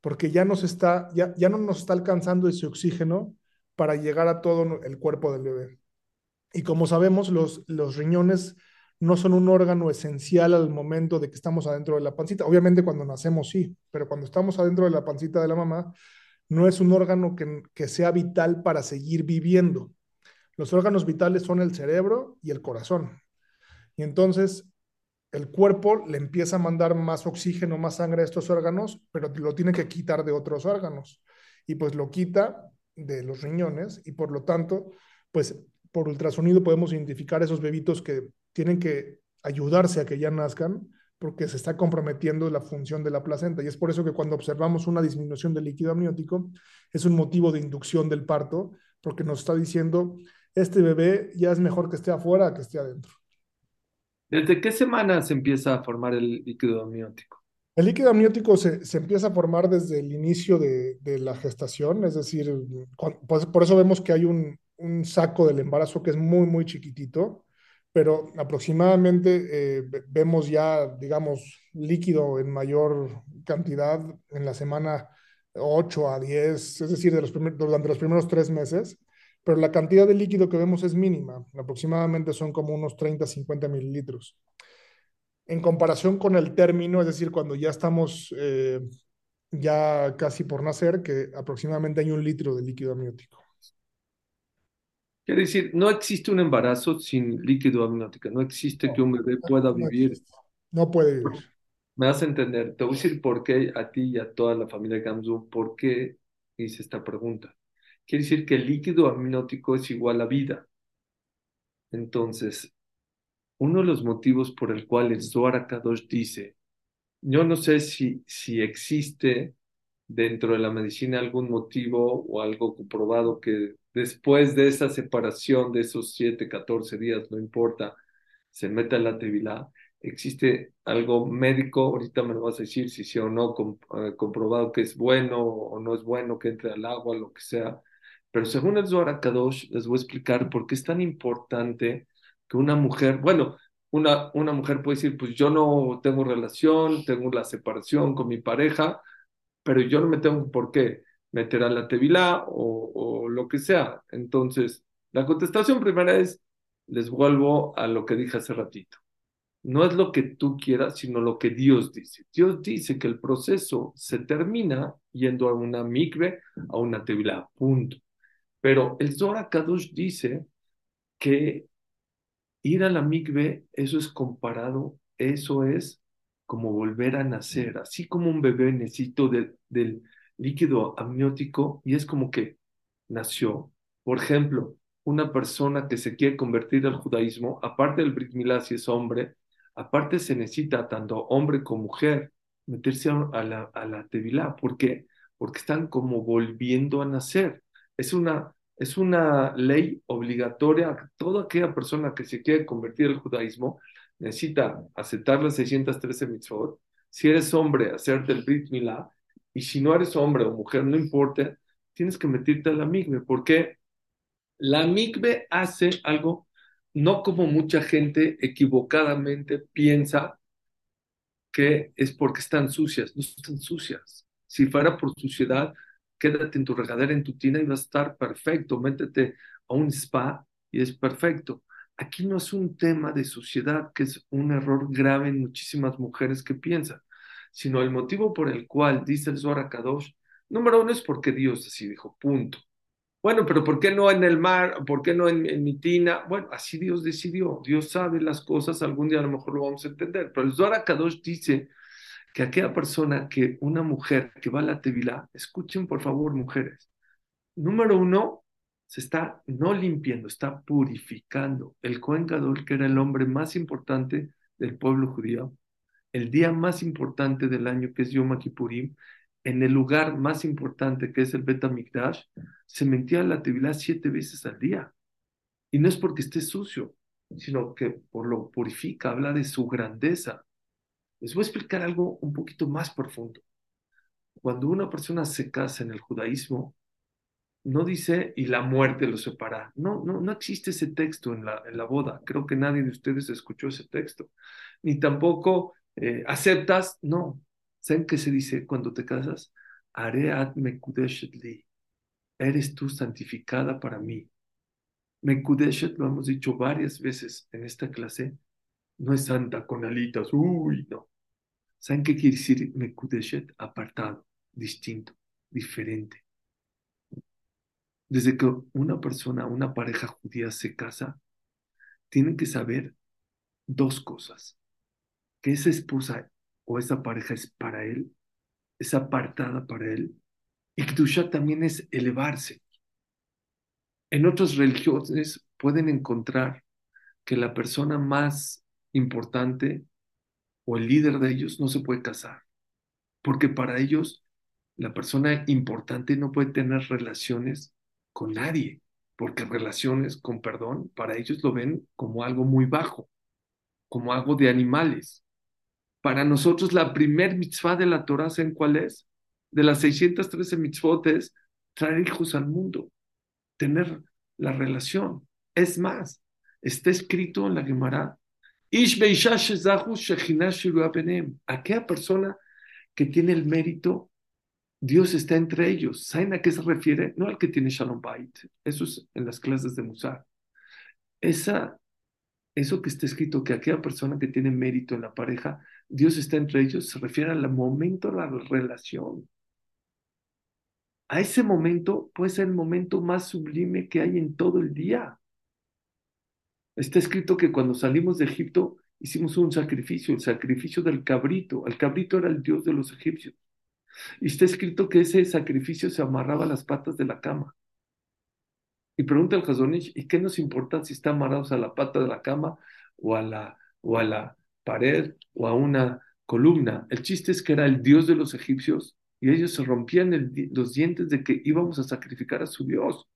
porque ya, nos está, ya, ya no nos está alcanzando ese oxígeno para llegar a todo el cuerpo del bebé. Y como sabemos, los, los riñones no son un órgano esencial al momento de que estamos adentro de la pancita. Obviamente cuando nacemos sí, pero cuando estamos adentro de la pancita de la mamá, no es un órgano que, que sea vital para seguir viviendo. Los órganos vitales son el cerebro y el corazón. Y entonces el cuerpo le empieza a mandar más oxígeno, más sangre a estos órganos, pero lo tiene que quitar de otros órganos. Y pues lo quita de los riñones y por lo tanto, pues por ultrasonido podemos identificar esos bebitos que tienen que ayudarse a que ya nazcan, porque se está comprometiendo la función de la placenta. Y es por eso que cuando observamos una disminución del líquido amniótico, es un motivo de inducción del parto, porque nos está diciendo, este bebé ya es mejor que esté afuera que esté adentro. ¿Desde qué semana se empieza a formar el líquido amniótico? El líquido amniótico se, se empieza a formar desde el inicio de, de la gestación, es decir, pues, por eso vemos que hay un, un saco del embarazo que es muy, muy chiquitito, pero aproximadamente eh, vemos ya, digamos, líquido en mayor cantidad en la semana 8 a 10, es decir, de los durante los primeros tres meses, pero la cantidad de líquido que vemos es mínima, aproximadamente son como unos 30, 50 mililitros. En comparación con el término, es decir, cuando ya estamos eh, ya casi por nacer, que aproximadamente hay un litro de líquido amniótico. Quiere decir, no existe un embarazo sin líquido amniótico, no existe que un bebé pueda vivir. No puede vivir. Me vas a entender, te voy a decir por qué a ti y a toda la familia Gamzu, por qué hice esta pregunta. Quiere decir que el líquido amniótico es igual a vida. Entonces, uno de los motivos por el cual el Zohar Kadosh dice, yo no sé si, si existe dentro de la medicina algún motivo o algo comprobado que después de esa separación de esos 7, 14 días, no importa, se meta la tevilá, existe algo médico, ahorita me lo vas a decir si sí o no, eh, comprobado que es bueno o no es bueno que entre al agua, lo que sea. Pero según el Zohar Kadosh, les voy a explicar por qué es tan importante que una mujer, bueno, una, una mujer puede decir, pues yo no tengo relación, tengo la separación con mi pareja, pero yo no me tengo por qué meter a la tevilá o, lo que sea. Entonces, la contestación primera es, les vuelvo a lo que dije hace ratito. No es lo que tú quieras, sino lo que Dios dice. Dios dice que el proceso se termina yendo a una mikve, a una tevilá, punto. Pero el Zohar Kadosh dice que ir a la mikve, eso es comparado, eso es como volver a nacer, así como un bebé necesita del líquido amniótico y es como que nació. Por ejemplo, una persona que se quiere convertir al judaísmo, aparte del Brit Milá si es hombre, aparte se necesita tanto hombre como mujer meterse a la, a la Tevilá. ¿Por qué? Porque están como volviendo a nacer. Es una, es una ley obligatoria. Toda aquella persona que se quiere convertir al judaísmo necesita aceptar las 613 mitzvot. Si eres hombre, hacerte el Brit Milá. Y si no eres hombre o mujer, no importa, tienes que meterte a la migbe. Porque la migbe hace algo, no como mucha gente equivocadamente piensa que es porque están sucias. No están sucias. Si fuera por suciedad, quédate en tu regadera, en tu tina y vas a estar perfecto. Métete a un spa y es perfecto. Aquí no es un tema de suciedad, que es un error grave en muchísimas mujeres que piensan, sino el motivo por el cual dice el Zohar Kadosh, número uno es porque Dios así dijo, punto. Bueno, pero ¿por qué no en el mar? ¿Por qué no en, en mi tina? Bueno, así Dios decidió. Dios sabe las cosas, algún día a lo mejor lo vamos a entender. Pero el Zohar Kadosh dice que aquella persona, que una mujer que va a la Tevilá, escuchen por favor, mujeres. Número uno, se está no limpiando, está purificando. El Cohen Gadol, que era el hombre más importante del pueblo judío, el día más importante del año, que es Yom Kippurim, en el lugar más importante, que es el Bet se metía a la Tevilá siete veces al día. Y no es porque esté sucio, sino que por lo purifica, habla de su grandeza. Les voy a explicar algo un poquito más profundo. Cuando una persona se casa en el judaísmo, no dice y la muerte lo separa. No, no, no existe ese texto en la, en la boda. Creo que nadie de ustedes escuchó ese texto. Ni tampoco eh, aceptas, no. ¿Saben qué se dice cuando te casas? Areat mekudeshet li. Eres tú santificada para mí. Mekudeshet, lo hemos dicho varias veces en esta clase, no es santa con alitas, uy, no. ¿Saben qué quiere decir Mekudeshet? Apartado, distinto, diferente. Desde que una persona, una pareja judía se casa, tienen que saber dos cosas. Que esa esposa o esa pareja es para él, es apartada para él, y Kedusha también es elevarse. En otras religiones pueden encontrar que la persona más importante o el líder de ellos no se puede casar, porque para ellos la persona importante no puede tener relaciones con nadie, porque relaciones con perdón, para ellos lo ven como algo muy bajo, como algo de animales. Para nosotros la primer mitzvah de la Torah, ¿saben cuál es? De las 613 mitzvot es traer hijos al mundo, tener la relación. Es más, está escrito en la Gemara, aquella persona que tiene el mérito, Dios está entre ellos. ¿Saben a qué se refiere? No al que tiene Shalom Bait, eso es en las clases de Musar. Esa, eso que está escrito, que aquella persona que tiene mérito en la pareja, Dios está entre ellos, se refiere al momento de la relación. A ese momento puede ser el momento más sublime que hay en todo el día. Está escrito que cuando salimos de Egipto hicimos un sacrificio, el sacrificio del cabrito. El cabrito era el dios de los egipcios. Y está escrito que ese sacrificio se amarraba a las patas de la cama. Y pregunta el Hazonish, ¿y qué nos importa si está amarrados a la pata de la cama o a la, o a la pared o a una columna? El chiste es que era el dios de los egipcios y ellos se rompían los dientes de que íbamos a sacrificar a su dios.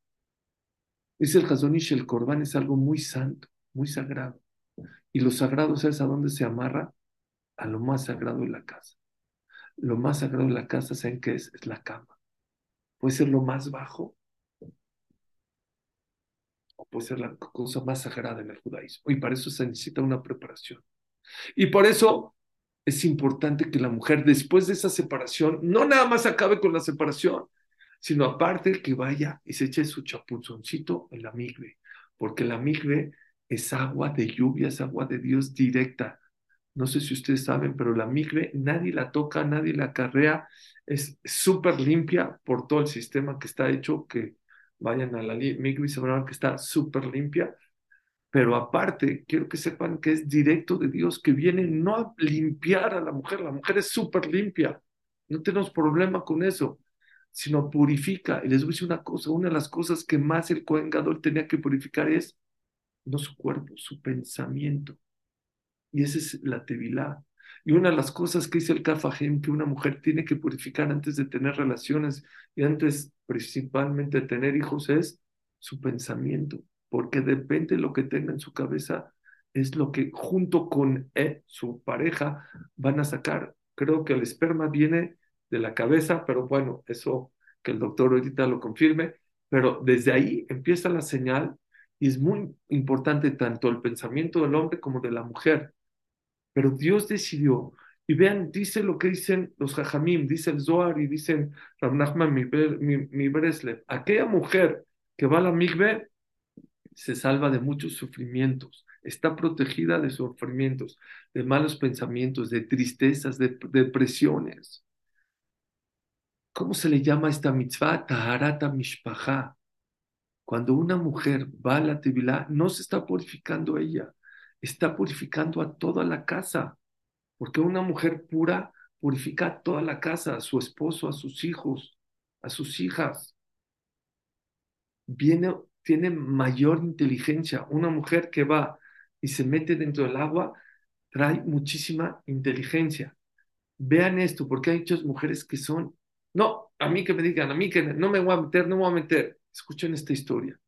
Dice el Hazonish, el corbán es algo muy santo muy sagrado. Y lo sagrado, ¿sabes a dónde se amarra? A lo más sagrado de la casa. Lo más sagrado de la casa, ¿saben qué es? Es la cama. Puede ser lo más bajo o puede ser la cosa más sagrada en el judaísmo. Y para eso se necesita una preparación. Y por eso es importante que la mujer, después de esa separación, no nada más acabe con la separación, sino aparte que vaya y se eche su chapuzoncito en la migbe, porque la migbe es agua de lluvia, es agua de Dios directa. No sé si ustedes saben, pero la migre nadie la toca, nadie la carrea, es súper limpia por todo el sistema que está hecho, que vayan a la migre y se que está súper limpia. Pero aparte, quiero que sepan que es directo de Dios, que viene no a limpiar a la mujer, la mujer es súper limpia, no tenemos problema con eso, sino purifica. Y les voy a decir una cosa, una de las cosas que más el Cohen tenía que purificar es no su cuerpo, su pensamiento. Y esa es la tevilá. Y una de las cosas que dice el Kafajem que una mujer tiene que purificar antes de tener relaciones y antes principalmente de tener hijos es su pensamiento, porque depende de lo que tenga en su cabeza, es lo que junto con eh, su pareja van a sacar. Creo que el esperma viene de la cabeza, pero bueno, eso que el doctor ahorita lo confirme, pero desde ahí empieza la señal y es muy importante tanto el pensamiento del hombre como de la mujer. Pero Dios decidió, y vean, dice lo que dicen los Jajamim, dice el Zohar y dicen Rav Nachman mi, mi, Breslev, aquella mujer que va a la migbe se salva de muchos sufrimientos, está protegida de sufrimientos, de malos pensamientos, de tristezas, de depresiones. ¿Cómo se le llama esta mitzvah? Taharata mishpaha, cuando una mujer va a la Tevilá, no se está purificando ella, está purificando a toda la casa, porque una mujer pura purifica a toda la casa, a su esposo, a sus hijos, a sus hijas. Viene, tiene mayor inteligencia. Una mujer que va y se mete dentro del agua trae muchísima inteligencia. Vean esto, porque hay muchas mujeres que son, no, a mí que me digan, a mí que no me voy a meter, no me voy a meter. Escuchen esta historia.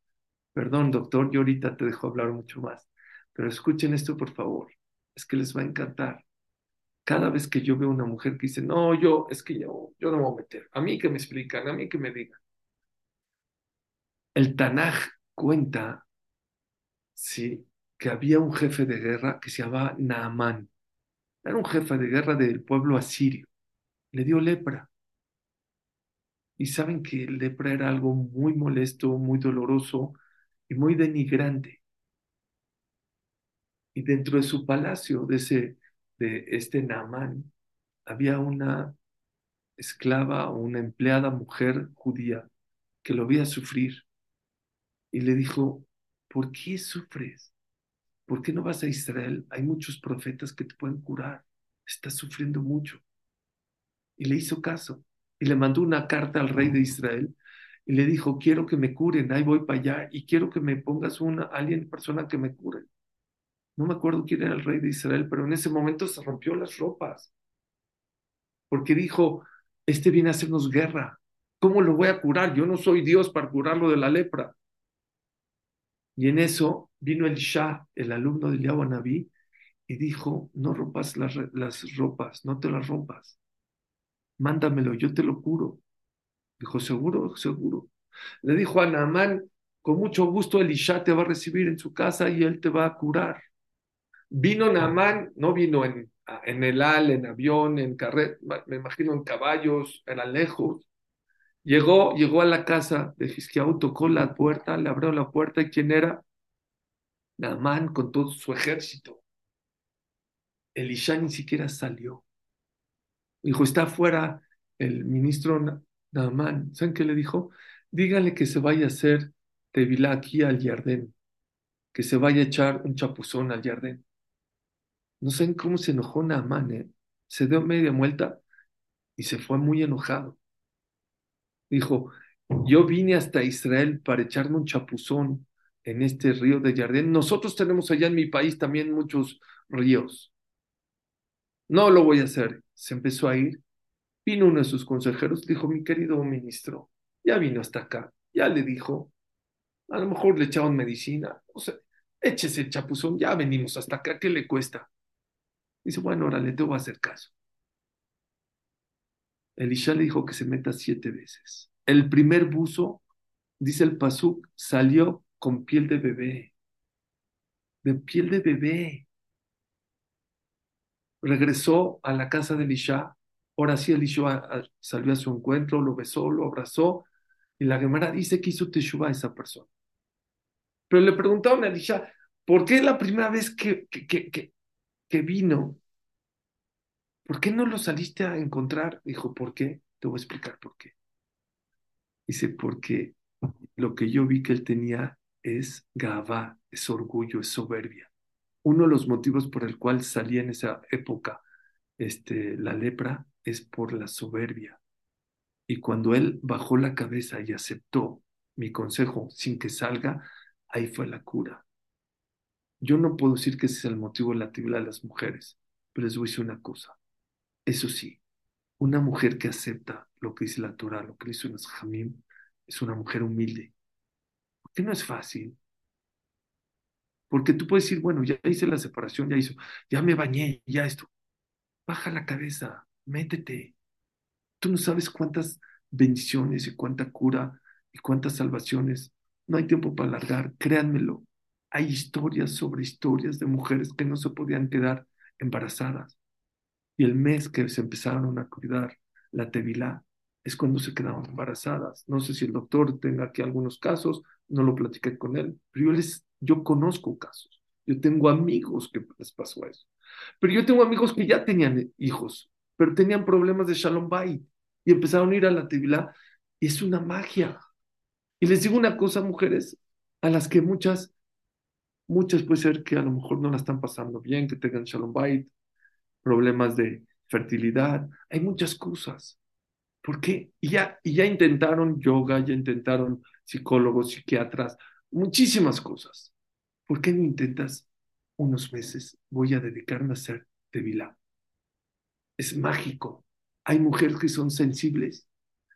Perdón, doctor, yo ahorita te dejo hablar mucho más, pero escuchen esto, por favor. Es que les va a encantar. Cada vez que yo veo una mujer que dice, no, yo, es que yo, yo no me voy a meter. A mí que me explican, a mí que me digan. El Tanaj cuenta, sí, que había un jefe de guerra que se llamaba Naamán. Era un jefe de guerra del pueblo asirio. Le dio lepra. Y saben que lepra era algo muy molesto, muy doloroso y muy denigrante. Y dentro de su palacio, de, ese, de este Naamán, había una esclava o una empleada mujer judía que lo veía sufrir. Y le dijo, ¿por qué sufres? ¿Por qué no vas a Israel? Hay muchos profetas que te pueden curar. Estás sufriendo mucho. Y le hizo caso y le mandó una carta al rey de Israel y le dijo, quiero que me curen, ahí voy para allá y quiero que me pongas una, alguien, persona que me cure. No me acuerdo quién era el rey de Israel, pero en ese momento se rompió las ropas, porque dijo, este viene a hacernos guerra, ¿cómo lo voy a curar? Yo no soy Dios para curarlo de la lepra. Y en eso vino el Shah, el alumno de Eliyahu Naví, y dijo, no rompas las, las ropas, no te las rompas, mándamelo, yo te lo curo. Dijo, seguro, seguro. Le dijo a Naamán, con mucho gusto Elisha te va a recibir en su casa y él te va a curar. Vino Naamán, no vino en, en el al, en avión, en carreta, me imagino en caballos, era lejos. Llegó, llegó a la casa de Hisquiaú, tocó la puerta, le abrió la puerta y ¿quién era? Naamán con todo su ejército. Elisha ni siquiera salió. Dijo, está afuera el ministro Naamán. ¿Saben qué le dijo? Dígale que se vaya a hacer tevilá aquí al Yardén, que se vaya a echar un chapuzón al Yardén. No saben cómo se enojó Naamán, ¿eh? Se dio media vuelta y se fue muy enojado. Dijo, yo vine hasta Israel para echarme un chapuzón en este río de Yardén. Nosotros tenemos allá en mi país también muchos ríos. No lo voy a hacer. Se empezó a ir. Vino uno de sus consejeros, dijo, mi querido ministro, ya vino hasta acá. Ya le dijo, a lo mejor le echaban medicina. O sea, échese el chapuzón, ya venimos hasta acá, ¿qué le cuesta? Dice, bueno, ahora le tengo a hacer caso. Elisha le dijo que se meta siete veces. El primer buzo, dice el Pasuk, salió con piel de bebé. De piel de bebé. Regresó a la casa de Elisha. Ahora sí, Elisha salió a su encuentro, lo besó, lo abrazó. Y la Gemara dice que hizo Teshuvah a esa persona. Pero le preguntaron a Elisha, ¿por qué la primera vez que, que, que vino, ¿por qué no lo saliste a encontrar? Dijo, ¿por qué? Te voy a explicar por qué. Dice, porque lo que yo vi que él tenía es gavá, es orgullo, es soberbia. Uno de los motivos por el cual salía en esa época este, la lepra es por la soberbia. Y cuando él bajó la cabeza y aceptó mi consejo sin que salga, ahí fue la cura. Yo no puedo decir que ese es el motivo de la tibla de las mujeres, pero les voy a decir una cosa. Eso sí, una mujer que acepta lo que dice la Torah, lo que dice los Jamim, es una mujer humilde. Porque no es fácil. Porque tú puedes decir, bueno, ya hice la separación, ya hizo, ya me bañé, ya esto. Baja la cabeza, métete. Tú no sabes cuántas bendiciones y cuánta cura y cuántas salvaciones. No hay tiempo para alargar, créanmelo. Hay historias sobre historias de mujeres que no se podían quedar embarazadas. Y el mes que se empezaron a cuidar la tevilá es cuando se quedaban embarazadas. No sé si el doctor tenga aquí algunos casos, no lo platiqué con él, pero yo, les, yo conozco casos. Yo tengo amigos que les pasó eso. Pero yo tengo amigos que ya tenían hijos, pero tenían problemas de Shalom Bay y empezaron a ir a la tevilá. Es una magia. Y les digo una cosa, mujeres, a las que muchas Muchas puede ser que a lo mejor no la están pasando bien, que tengan shalom bait, problemas de fertilidad, hay muchas cosas. ¿Por qué? Y ya, y ya intentaron yoga, ya intentaron psicólogos, psiquiatras, muchísimas cosas. ¿Por qué no intentas unos meses? Voy a dedicarme a hacer tevilá. Es mágico. Hay mujeres que son sensibles,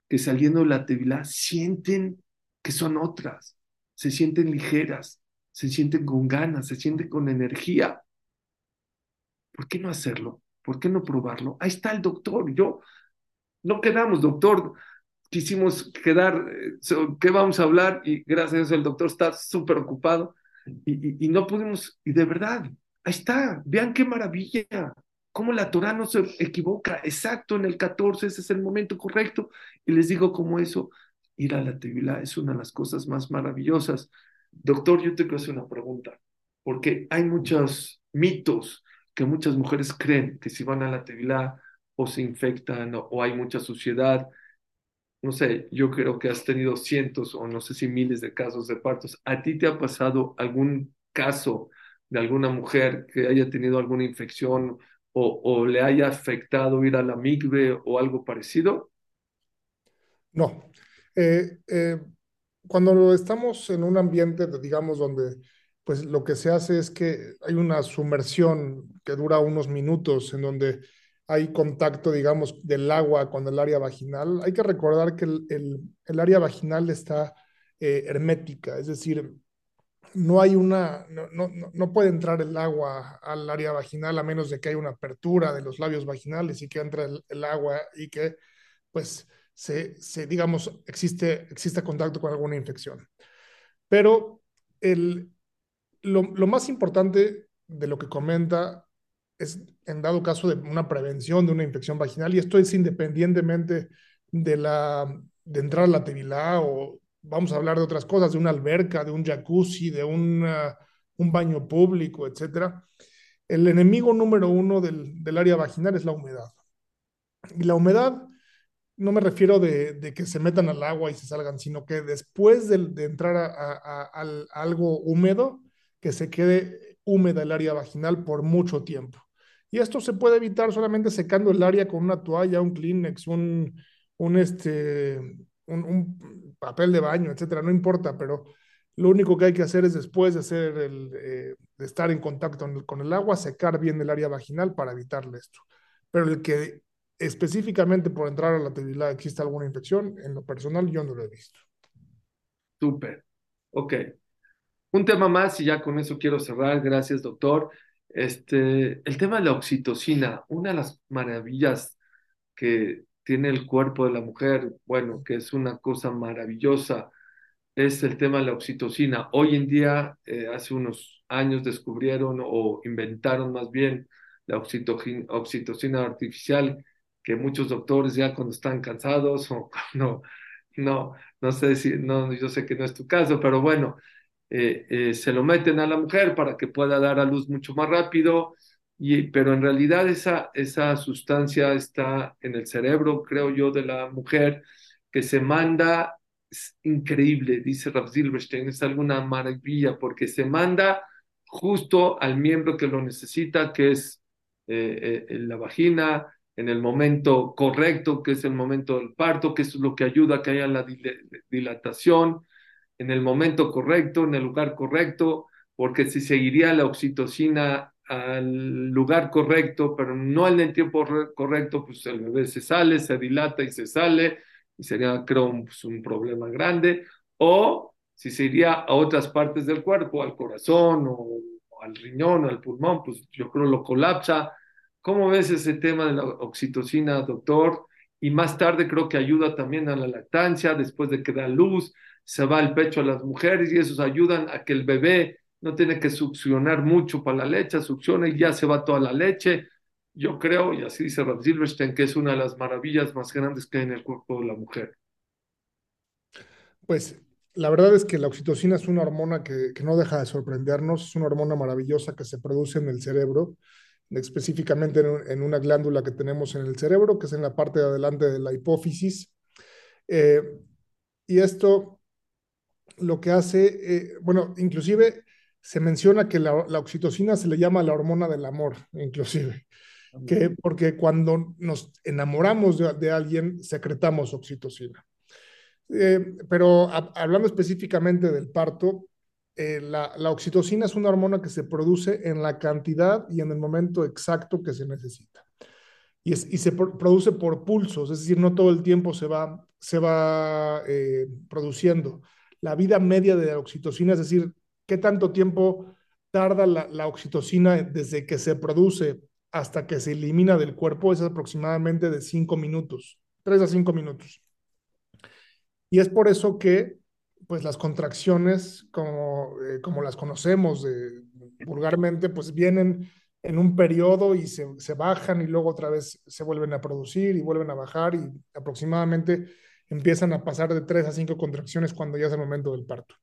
que saliendo de la tevilá sienten que son otras, se sienten ligeras, se sienten con ganas, se sienten con energía. ¿Por qué no hacerlo? ¿Por qué no probarlo? Ahí está el doctor. Yo, no quedamos, doctor. Quisimos quedar, eh, ¿qué vamos a hablar? Y gracias a el doctor está súper ocupado y, y, no pudimos, y de verdad, ahí está, vean qué maravilla, cómo la Torah no se equivoca, exacto, en el 14 ese es el momento correcto, y les digo como eso, ir a la Tevilá es una de las cosas más maravillosas. Doctor, yo te quiero hacer una pregunta, porque hay muchos mitos que muchas mujeres creen que si van a la tevilá o se infectan o, hay mucha suciedad. No sé, yo creo que has tenido cientos o no sé si miles de casos de partos. ¿A ti te ha pasado algún caso de alguna mujer que haya tenido alguna infección o, le haya afectado ir a la migbe o algo parecido? No. Eh, eh, cuando estamos en un ambiente, digamos, donde pues lo que se hace es que hay una sumersión que dura unos minutos en donde hay contacto, digamos, del agua con el área vaginal. Hay que recordar que el, el, área vaginal está eh, hermética, es decir, no hay una, no, no, no, puede entrar el agua al área vaginal a menos de que haya una apertura de los labios vaginales y que entre el, el agua y que, pues, se, digamos, existe, existe contacto con alguna infección. Pero el, lo, lo más importante de lo que comenta es en dado caso de una prevención de una infección vaginal y esto es independientemente de la de entrar a la tevilá o vamos a hablar de otras cosas, de una alberca, de un jacuzzi, de una, un baño público, etcétera. El enemigo número uno del, del, área vaginal es la humedad. Y la humedad no me refiero de, que se metan al agua y se salgan, sino que después de, entrar a, algo húmedo, que se quede húmeda el área vaginal por mucho tiempo. Y esto se puede evitar solamente secando el área con una toalla, un Kleenex, un, este, papel de baño, etcétera, no importa, pero lo único que hay que hacer es después el, eh, de estar en contacto con el agua, secar bien el área vaginal para evitarle esto. Pero el que específicamente por entrar a la tevilidad existe alguna infección, en lo personal yo no lo he visto. Súper. Ok. Un tema más y ya con eso quiero cerrar. Gracias, doctor. Este, el tema de la oxitocina, una de las maravillas que tiene el cuerpo de la mujer, bueno, que es una cosa maravillosa, es el tema de la oxitocina. Hoy en día, eh, hace unos años descubrieron o inventaron más bien la oxitocina artificial, que muchos doctores ya cuando están cansados o no, no, no sé si, no, yo sé que no es tu caso, pero bueno, eh, eh, se lo meten a la mujer para que pueda dar a luz mucho más rápido, y, pero en realidad esa, esa sustancia está en el cerebro, creo yo, de la mujer, que se manda, es increíble, dice Rav Silverstein, es alguna maravilla, porque se manda justo al miembro que lo necesita, que es eh, la vagina, en el momento correcto, que es el momento del parto, que es lo que ayuda a que haya la dilatación en el momento correcto, en el lugar correcto, porque si seguiría la oxitocina al lugar correcto, pero no en el tiempo correcto, pues el bebé se sale, se dilata y se sale, y sería, creo, pues, un problema grande. O si se iría a otras partes del cuerpo, al corazón o, al riñón al pulmón, pues yo creo lo colapsa. ¿Cómo ves ese tema de la oxitocina, doctor? Y más tarde creo que ayuda también a la lactancia, después de que da luz, se va al pecho a las mujeres y esos ayudan a que el bebé no tiene que succionar mucho para la leche, succiona y ya se va toda la leche. Yo creo, y así dice Rav Silverstein, que es una de las maravillas más grandes que hay en el cuerpo de la mujer. Pues la verdad es que la oxitocina es una hormona que, que no deja de sorprendernos, es una hormona maravillosa que se produce en el cerebro, específicamente en, en, una glándula que tenemos en el cerebro, que es en la parte de adelante de la hipófisis. Eh, y esto lo que hace, eh, bueno, inclusive se menciona que la, la, oxitocina se le llama la hormona del amor, inclusive, que porque cuando nos enamoramos de, de alguien, secretamos oxitocina. Eh, pero a, hablando específicamente del parto, eh, la, la, oxitocina es una hormona que se produce en la cantidad y en el momento exacto que se necesita. Y, es, y se produce por pulsos, es decir, no todo el tiempo se va, se va eh, produciendo la vida media de la oxitocina, es decir, qué tanto tiempo tarda la, la, oxitocina desde que se produce hasta que se elimina del cuerpo, es aproximadamente de 5 minutos, 3 a 5 minutos. Y es por eso que pues las contracciones, como, eh, como las conocemos vulgarmente, pues vienen en un periodo y se, se, bajan y luego otra vez se vuelven a producir y vuelven a bajar y aproximadamente empiezan a pasar de tres a cinco contracciones cuando ya es el momento del parto.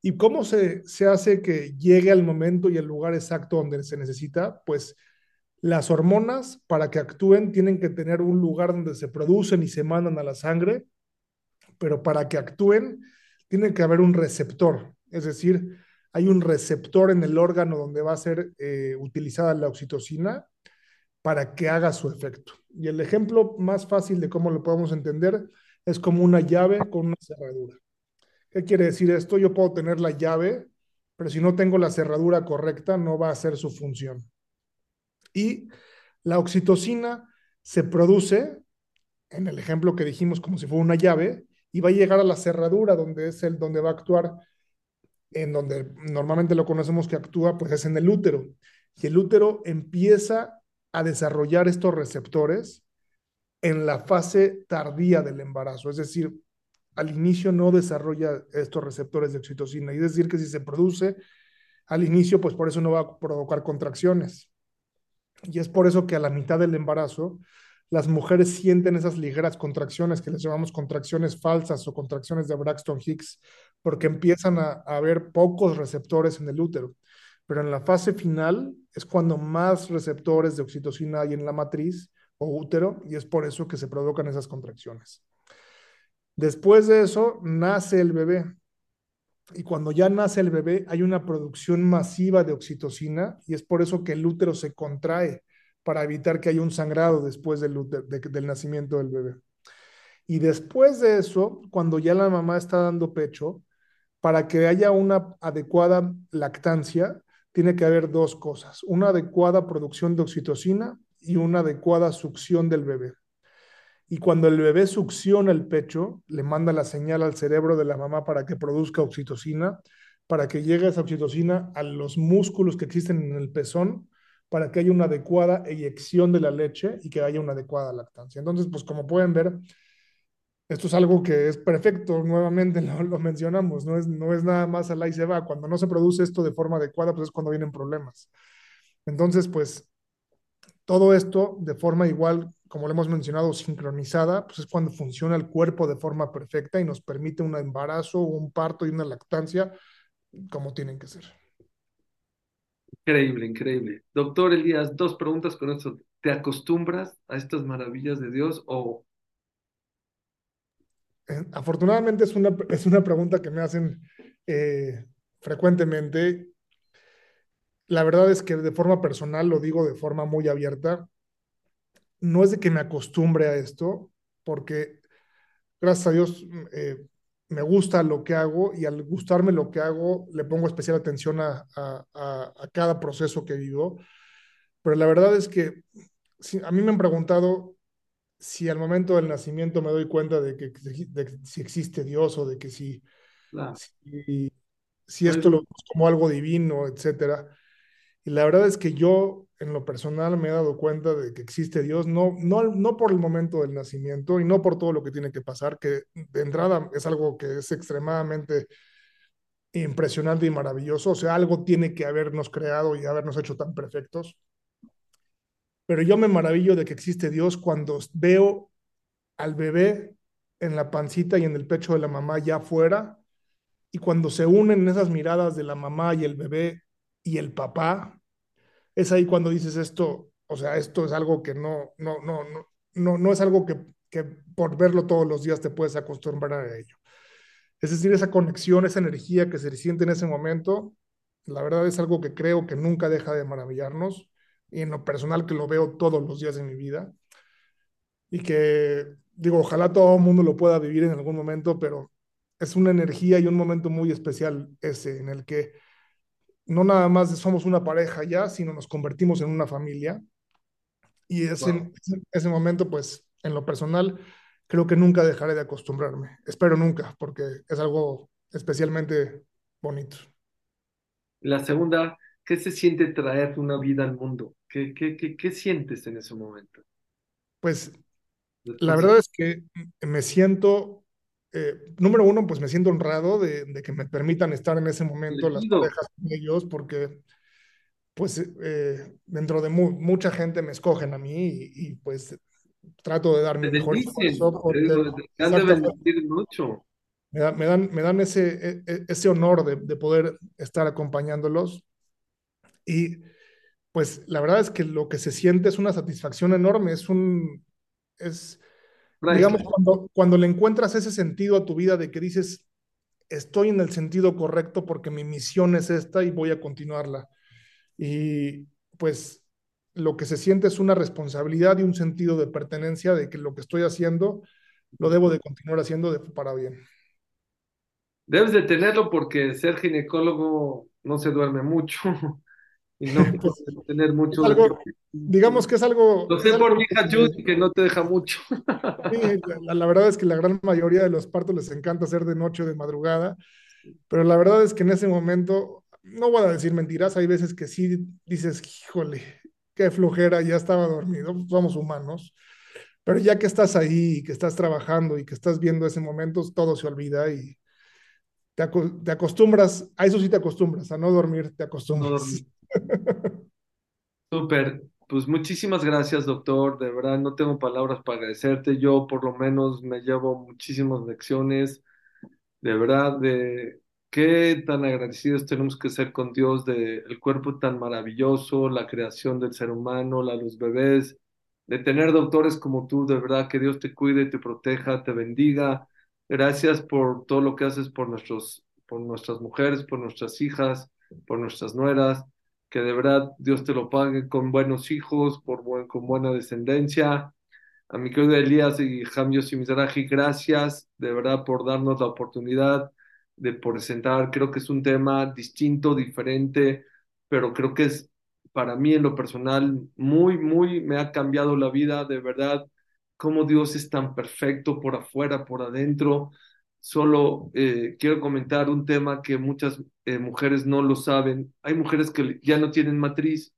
¿Y cómo se, se hace que llegue al momento y el lugar exacto donde se necesita? Pues las hormonas, para que actúen, tienen que tener un lugar donde se producen y se mandan a la sangre, pero para que actúen, tiene que haber un receptor, es decir, hay un receptor en el órgano donde va a ser eh, utilizada la oxitocina para que haga su efecto. Y el ejemplo más fácil de cómo lo podemos entender es como una llave con una cerradura. ¿Qué quiere decir esto? Yo puedo tener la llave pero si no tengo la cerradura correcta, no va a hacer su función. Y la oxitocina se produce, en el ejemplo que dijimos, como si fuera una llave, y va a llegar a la cerradura donde es el donde va a actuar, en donde normalmente lo conocemos que actúa, pues es en el útero. Y el útero empieza a desarrollar estos receptores en la fase tardía del embarazo, es decir, al inicio no desarrolla estos receptores de oxitocina, y es decir, que si se produce al inicio, pues por eso no va a provocar contracciones. Y es por eso que a la mitad del embarazo, las mujeres sienten esas ligeras contracciones que les llamamos contracciones falsas o contracciones de Braxton Hicks, porque empiezan a, haber pocos receptores en el útero. Pero en la fase final es cuando más receptores de oxitocina hay en la matriz o útero, y es por eso que se provocan esas contracciones. Después de eso, nace el bebé. Y cuando ya nace el bebé, hay una producción masiva de oxitocina y es por eso que el útero se contrae para evitar que haya un sangrado después del, de, del nacimiento del bebé. Y después de eso, cuando ya la mamá está dando pecho, para que haya una adecuada lactancia, tiene que haber dos cosas, una adecuada producción de oxitocina y una adecuada succión del bebé. Y cuando el bebé succiona el pecho, le manda la señal al cerebro de la mamá para que produzca oxitocina, para que llegue esa oxitocina a los músculos que existen en el pezón, para que haya una adecuada eyección de la leche y que haya una adecuada lactancia. Entonces, pues como pueden ver, esto es algo que es perfecto, nuevamente lo, lo mencionamos, no es, no es nada más al y se va. Cuando no se produce esto de forma adecuada, pues es cuando vienen problemas. Entonces, pues todo esto de forma igual como lo hemos mencionado, sincronizada, pues es cuando funciona el cuerpo de forma perfecta y nos permite un embarazo, un parto y una lactancia como tienen que ser. Increíble, increíble. Doctor Elías, dos preguntas con esto. ¿Te acostumbras a estas maravillas de Dios o... Eh, afortunadamente es una, es una pregunta que me hacen eh, frecuentemente. La verdad es que de forma personal, lo digo de forma muy abierta, no es de que me acostumbre a esto, porque gracias a Dios eh, me gusta lo que hago y al gustarme lo que hago le pongo especial atención a, a, a cada proceso que vivo. Pero la verdad es que si, a mí me han preguntado si al momento del nacimiento me doy cuenta de que, de, si existe Dios o de que si, claro. si, si, esto lo como algo divino, etcétera. Y la verdad es que yo, en lo personal, me he dado cuenta de que existe Dios, no, no, no por el momento del nacimiento y no por todo lo que tiene que pasar, que de entrada es algo que es extremadamente impresionante y maravilloso. O sea, algo tiene que habernos creado y habernos hecho tan perfectos. Pero yo me maravillo de que existe Dios cuando veo al bebé en la pancita y en el pecho de la mamá ya afuera, y cuando se unen esas miradas de la mamá y el bebé y el papá, es ahí cuando dices esto, o sea, esto es algo que no, no, no, no, no, no es algo que, que por verlo todos los días te puedes acostumbrar a ello. Es decir, esa conexión, esa energía que se siente en ese momento, la verdad es algo que creo que nunca deja de maravillarnos y en lo personal que lo veo todos los días de mi vida y que digo, ojalá todo el mundo lo pueda vivir en algún momento, pero es una energía y un momento muy especial ese en el que no nada más somos una pareja ya, sino nos convertimos en una familia. Y ese, wow. ese momento, pues, en lo personal, creo que nunca dejaré de acostumbrarme. Espero nunca, porque es algo especialmente bonito. La segunda, ¿qué se siente traer una vida al mundo? ¿Qué, qué, qué, qué sientes en ese momento? Pues la verdad es que me siento eh, número uno, pues me siento honrado de, de, que me permitan estar en ese momento las parejas con ellos, porque pues eh, dentro de mu mucha gente me escogen a mí y, y pues trato de dar mi mejor esfuerzo. Mucho. Me, da, me, dan, me dan ese, e, e, ese honor de, de poder estar acompañándolos y pues la verdad es que lo que se siente es una satisfacción enorme, es un, es, Digamos, cuando, cuando le encuentras ese sentido a tu vida de que dices, estoy en el sentido correcto porque mi misión es esta y voy a continuarla. Y pues lo que se siente es una responsabilidad y un sentido de pertenencia de que lo que estoy haciendo lo debo de continuar haciendo de, para bien. Debes de tenerlo porque ser ginecólogo no se duerme mucho y no Pues, tener mucho algo, digamos que es algo, Lo sé algo por mi hija que- Judy que no te deja mucho. Sí, la, la verdad es que la gran mayoría de los partos les encanta hacer de noche o de madrugada, pero la verdad es que en ese momento, no voy a decir mentiras, hay veces que sí dices, híjole, qué flojera, ya estaba dormido, somos humanos, pero ya que estás ahí, y que estás trabajando y que estás viendo ese momento, todo se olvida y te, te acostumbras, a eso sí te acostumbras, a no dormir, te No acostumbras. Súper, pues muchísimas gracias, doctor. De verdad, no tengo palabras para agradecerte. Yo por lo menos me llevo muchísimas lecciones. De verdad, de qué tan agradecidos tenemos que ser con Dios de el cuerpo tan maravilloso, la creación del ser humano, la, los bebés, de tener doctores como tú. De verdad, que Dios te cuide, te proteja, te bendiga. Gracias por todo lo que haces por nuestros, por nuestras mujeres, por nuestras hijas, por nuestras nueras que de verdad Dios te lo pague con buenos hijos, por con buena descendencia. A mi querido Elías y Jamios y Mizrahi, gracias de verdad por darnos la oportunidad de presentar. Creo que es un tema distinto, diferente, pero creo que es para mí en lo personal muy, muy, me ha cambiado la vida, de verdad, cómo Dios es tan perfecto por afuera, por adentro. Solo eh, quiero comentar un tema que muchas eh, mujeres no lo saben. Hay mujeres que ya no tienen matriz,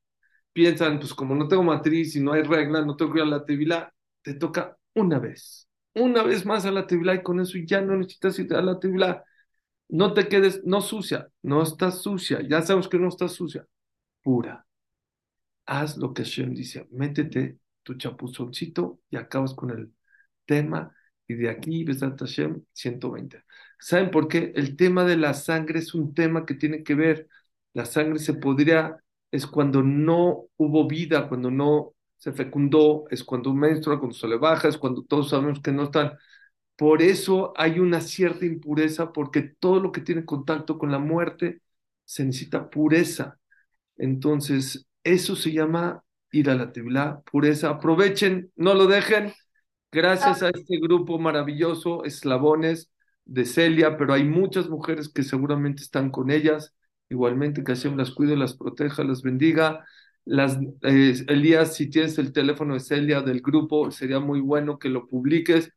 piensan, pues como no tengo matriz y no hay regla, no tengo que ir a la tevilá, te toca una vez, una vez más a la tevilá y con eso ya no necesitas ir a la tevilá. No te quedes, no sucia, no estás sucia, ya sabes que no estás sucia, pura. Haz lo que Hashem dice, métete tu chapuzoncito y acabas con el tema y de aquí, Besat Hashem, 120. ¿Saben por qué? El tema de la sangre es un tema que tiene que ver, la sangre se podría, es cuando no hubo vida, cuando no se fecundó, es cuando menstrua, cuando se le baja, es cuando todos sabemos que no están. Por eso hay una cierta impureza, porque todo lo que tiene contacto con la muerte se necesita pureza. Entonces, eso se llama ir a la Tevilá, pureza. Aprovechen, no lo dejen. Gracias a este grupo maravilloso, eslabones de Celia, pero hay muchas mujeres que seguramente están con ellas. Igualmente, que Hashem las cuide, las proteja, las bendiga. Las, eh, Elías, si tienes el teléfono de Celia del grupo, sería muy bueno que lo publiques.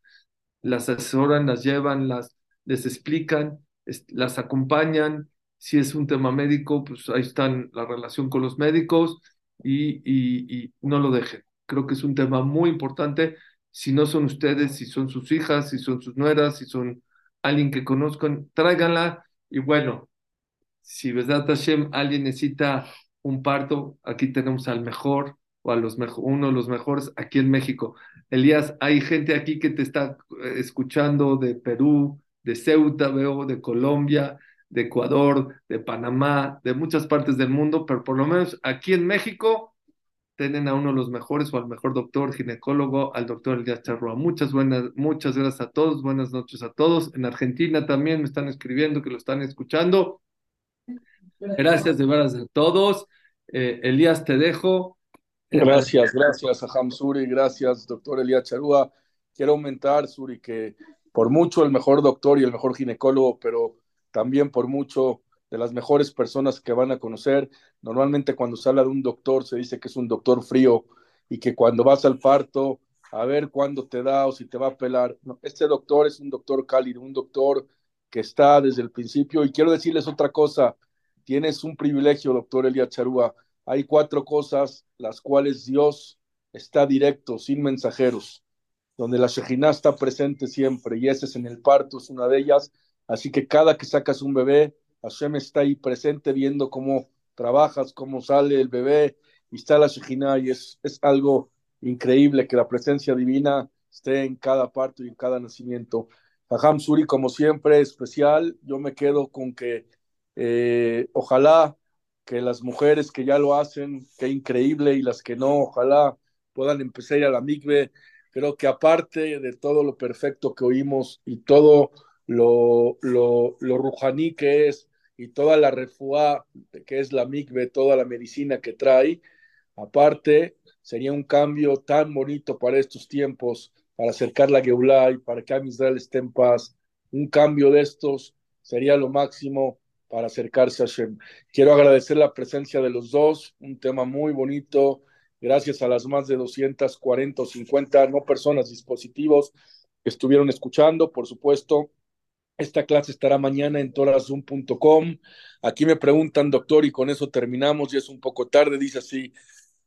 Las asesoran, las llevan, las, les explican, es- las acompañan. Si es un tema médico, pues ahí están la relación con los médicos y, y, y no lo dejen. Creo que es un tema muy importante. Si no son ustedes, si son sus hijas, si son sus nueras, si son alguien que conozcan, tráiganla. Y bueno, si Besat Hashem alguien necesita un parto, aquí tenemos al mejor o a los mejor, uno de los mejores aquí en México. Elías, hay gente aquí que te está eh, escuchando de Perú, de Ceuta, veo, de Colombia, de Ecuador, de Panamá, de muchas partes del mundo, pero por lo menos aquí en México tienen a uno de los mejores o al mejor doctor ginecólogo, al doctor Elías Charrua. Muchas buenas, muchas gracias a todos, buenas noches a todos. En Argentina también me están escribiendo que lo están escuchando. Gracias de veras a todos. Eh, Elías, te dejo. Gracias, gracias a Ham Suri, gracias, doctor Elías Charúa. Quiero aumentar, Suri, que por mucho el mejor doctor y el mejor ginecólogo, pero también por mucho de las mejores personas que van a conocer. Normalmente cuando se habla de un doctor se dice que es un doctor frío y que cuando vas al parto, a ver cuándo te da o si te va a pelar. Este doctor es un doctor cálido, un doctor que está desde el principio. Y quiero decirles otra cosa, tienes un privilegio, doctor Elías Charúa. Hay cuatro cosas las cuales Dios está directo, sin mensajeros, donde la Shejina está presente siempre, y ese es en el parto, es una de ellas. Así que cada que sacas un bebé, Hashem está ahí presente viendo cómo trabajas, cómo sale el bebé, y está la Shejina, y es, es algo increíble que la presencia divina esté en cada parto y en cada nacimiento. Jajam Suri, como siempre, especial. Yo me quedo con que eh, ojalá que las mujeres que ya lo hacen, qué increíble, y las que no, ojalá puedan empezar a a la migbe. Creo que aparte de todo lo perfecto que oímos y todo lo, lo, lo rujaní que es, y toda la refuá que es la migbe, toda la medicina que trae, aparte sería un cambio tan bonito para estos tiempos, para acercar la Geulah y para que Israel esté en paz. Un cambio de estos sería lo máximo para acercarse a Hashem. Quiero agradecer la presencia de los dos, un tema muy bonito, gracias a las más de 240 o 50, no personas, dispositivos que estuvieron escuchando, por supuesto. Esta clase estará mañana en torazoom.com. Aquí me preguntan, doctor, y con eso terminamos, y es un poco tarde, dice así,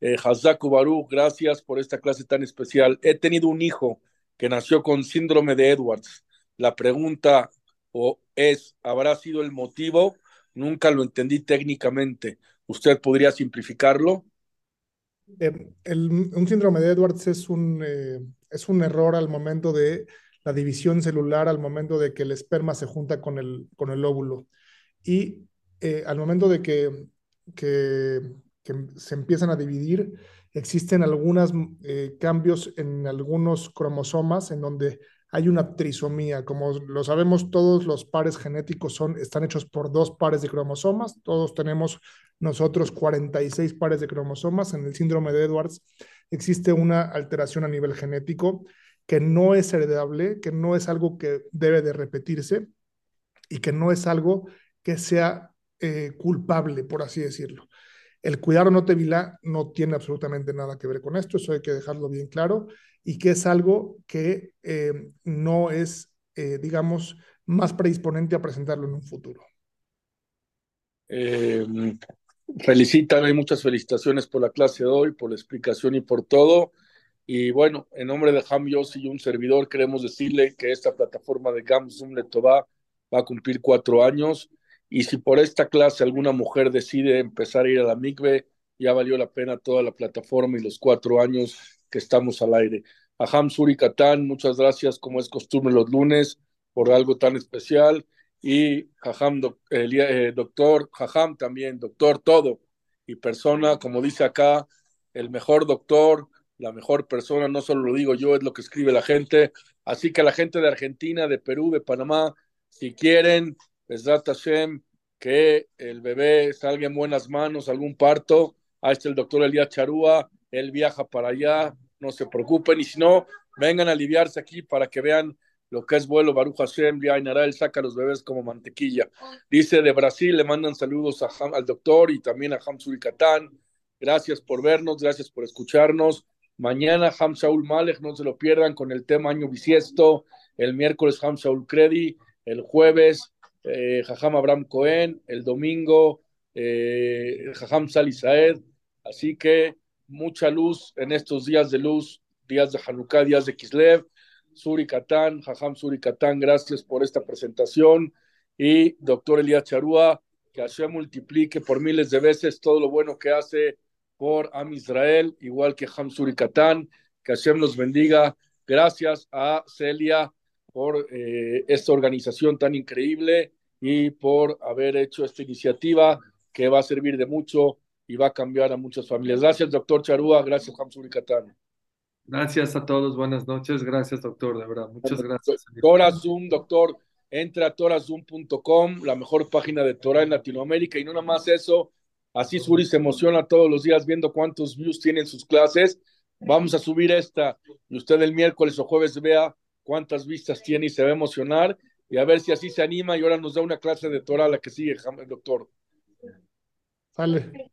eh, Hazaku gracias por esta clase tan especial. He tenido un hijo que nació con síndrome de Edwards. La pregunta o es, ¿habrá sido el motivo? Nunca lo entendí técnicamente. ¿Usted podría simplificarlo? Eh, un síndrome de Edwards es un, eh, es un error al momento de la división celular, al momento de que el esperma se junta con el, con el óvulo. Y eh, al momento de que, que, se empiezan a dividir, existen algunos cambios en algunos cromosomas en donde hay una trisomía. Como lo sabemos, todos los pares genéticos son, están hechos por dos pares de cromosomas. Todos tenemos nosotros 46 pares de cromosomas. En el síndrome de Edwards existe una alteración a nivel genético que no es heredable, que no es algo que debe de repetirse y que no es algo y bueno, en nombre de Ham Yossi y un servidor, queremos decirle que esta plataforma de Gamsum Letová va a cumplir cuatro años. Y si por esta clase alguna mujer decide empezar a ir a la MIGBE, ya valió la pena toda la plataforma y los cuatro años que estamos al aire. A Ham Suri Katán, muchas gracias, como es costumbre los lunes, por algo tan especial. Y Jajam, eh, doctor, Jajam también, doctor, todo. Y persona, como dice acá, el mejor doctor, la mejor persona, no solo lo digo yo, es lo que escribe la gente. Así que la gente de Argentina, de Perú, de Panamá, si quieren, Besrat Hashem, que el bebé salga en buenas manos, algún parto, ahí está el doctor Elías Charúa, él viaja para allá, no se preocupen, y si no, vengan a aliviarse aquí para que vean lo que es vuelo Baruch Hashem, él saca a los bebés como mantequilla. Dice de Brasil, le mandan saludos al doctor y también a Hamsul Catán. Gracias por vernos, gracias por escucharnos. Mañana Ham Saul Malek, no se lo pierdan con el tema año bisiesto. El miércoles Ham Saul Credi. El jueves eh, Jajam Abraham Cohen. El domingo eh, Jajam Sali Saed. Así que mucha luz en estos días de luz, días de Hanukkah, días de Kislev. Suri Katán, Jajam Suri Katán, gracias por esta presentación. Y doctor Elías Charúa, que Hashem multiplique por miles de veces todo lo bueno que hace por Am Israel, igual que Ham Suri Katán, que Hashem los bendiga. Gracias a Celia por eh, esta organización tan increíble y por haber hecho esta iniciativa que va a servir de mucho y va a cambiar a muchas familias. Gracias, doctor Charúa. Gracias, Hamsuri Catán. Gracias a todos. Buenas noches. Gracias, doctor. De verdad. Muchas gracias. Tora Zoom, doctor. Entra a torazoom.com, la mejor página de Torah en Latinoamérica. Y no nada más eso. Así Suri se emociona todos los días viendo cuántos views tienen sus clases. Vamos a subir esta y usted el miércoles o jueves vea cuántas vistas tiene y se va a emocionar y a ver si así se anima y ahora nos da una clase de Torah la que sigue, doctor. Sale.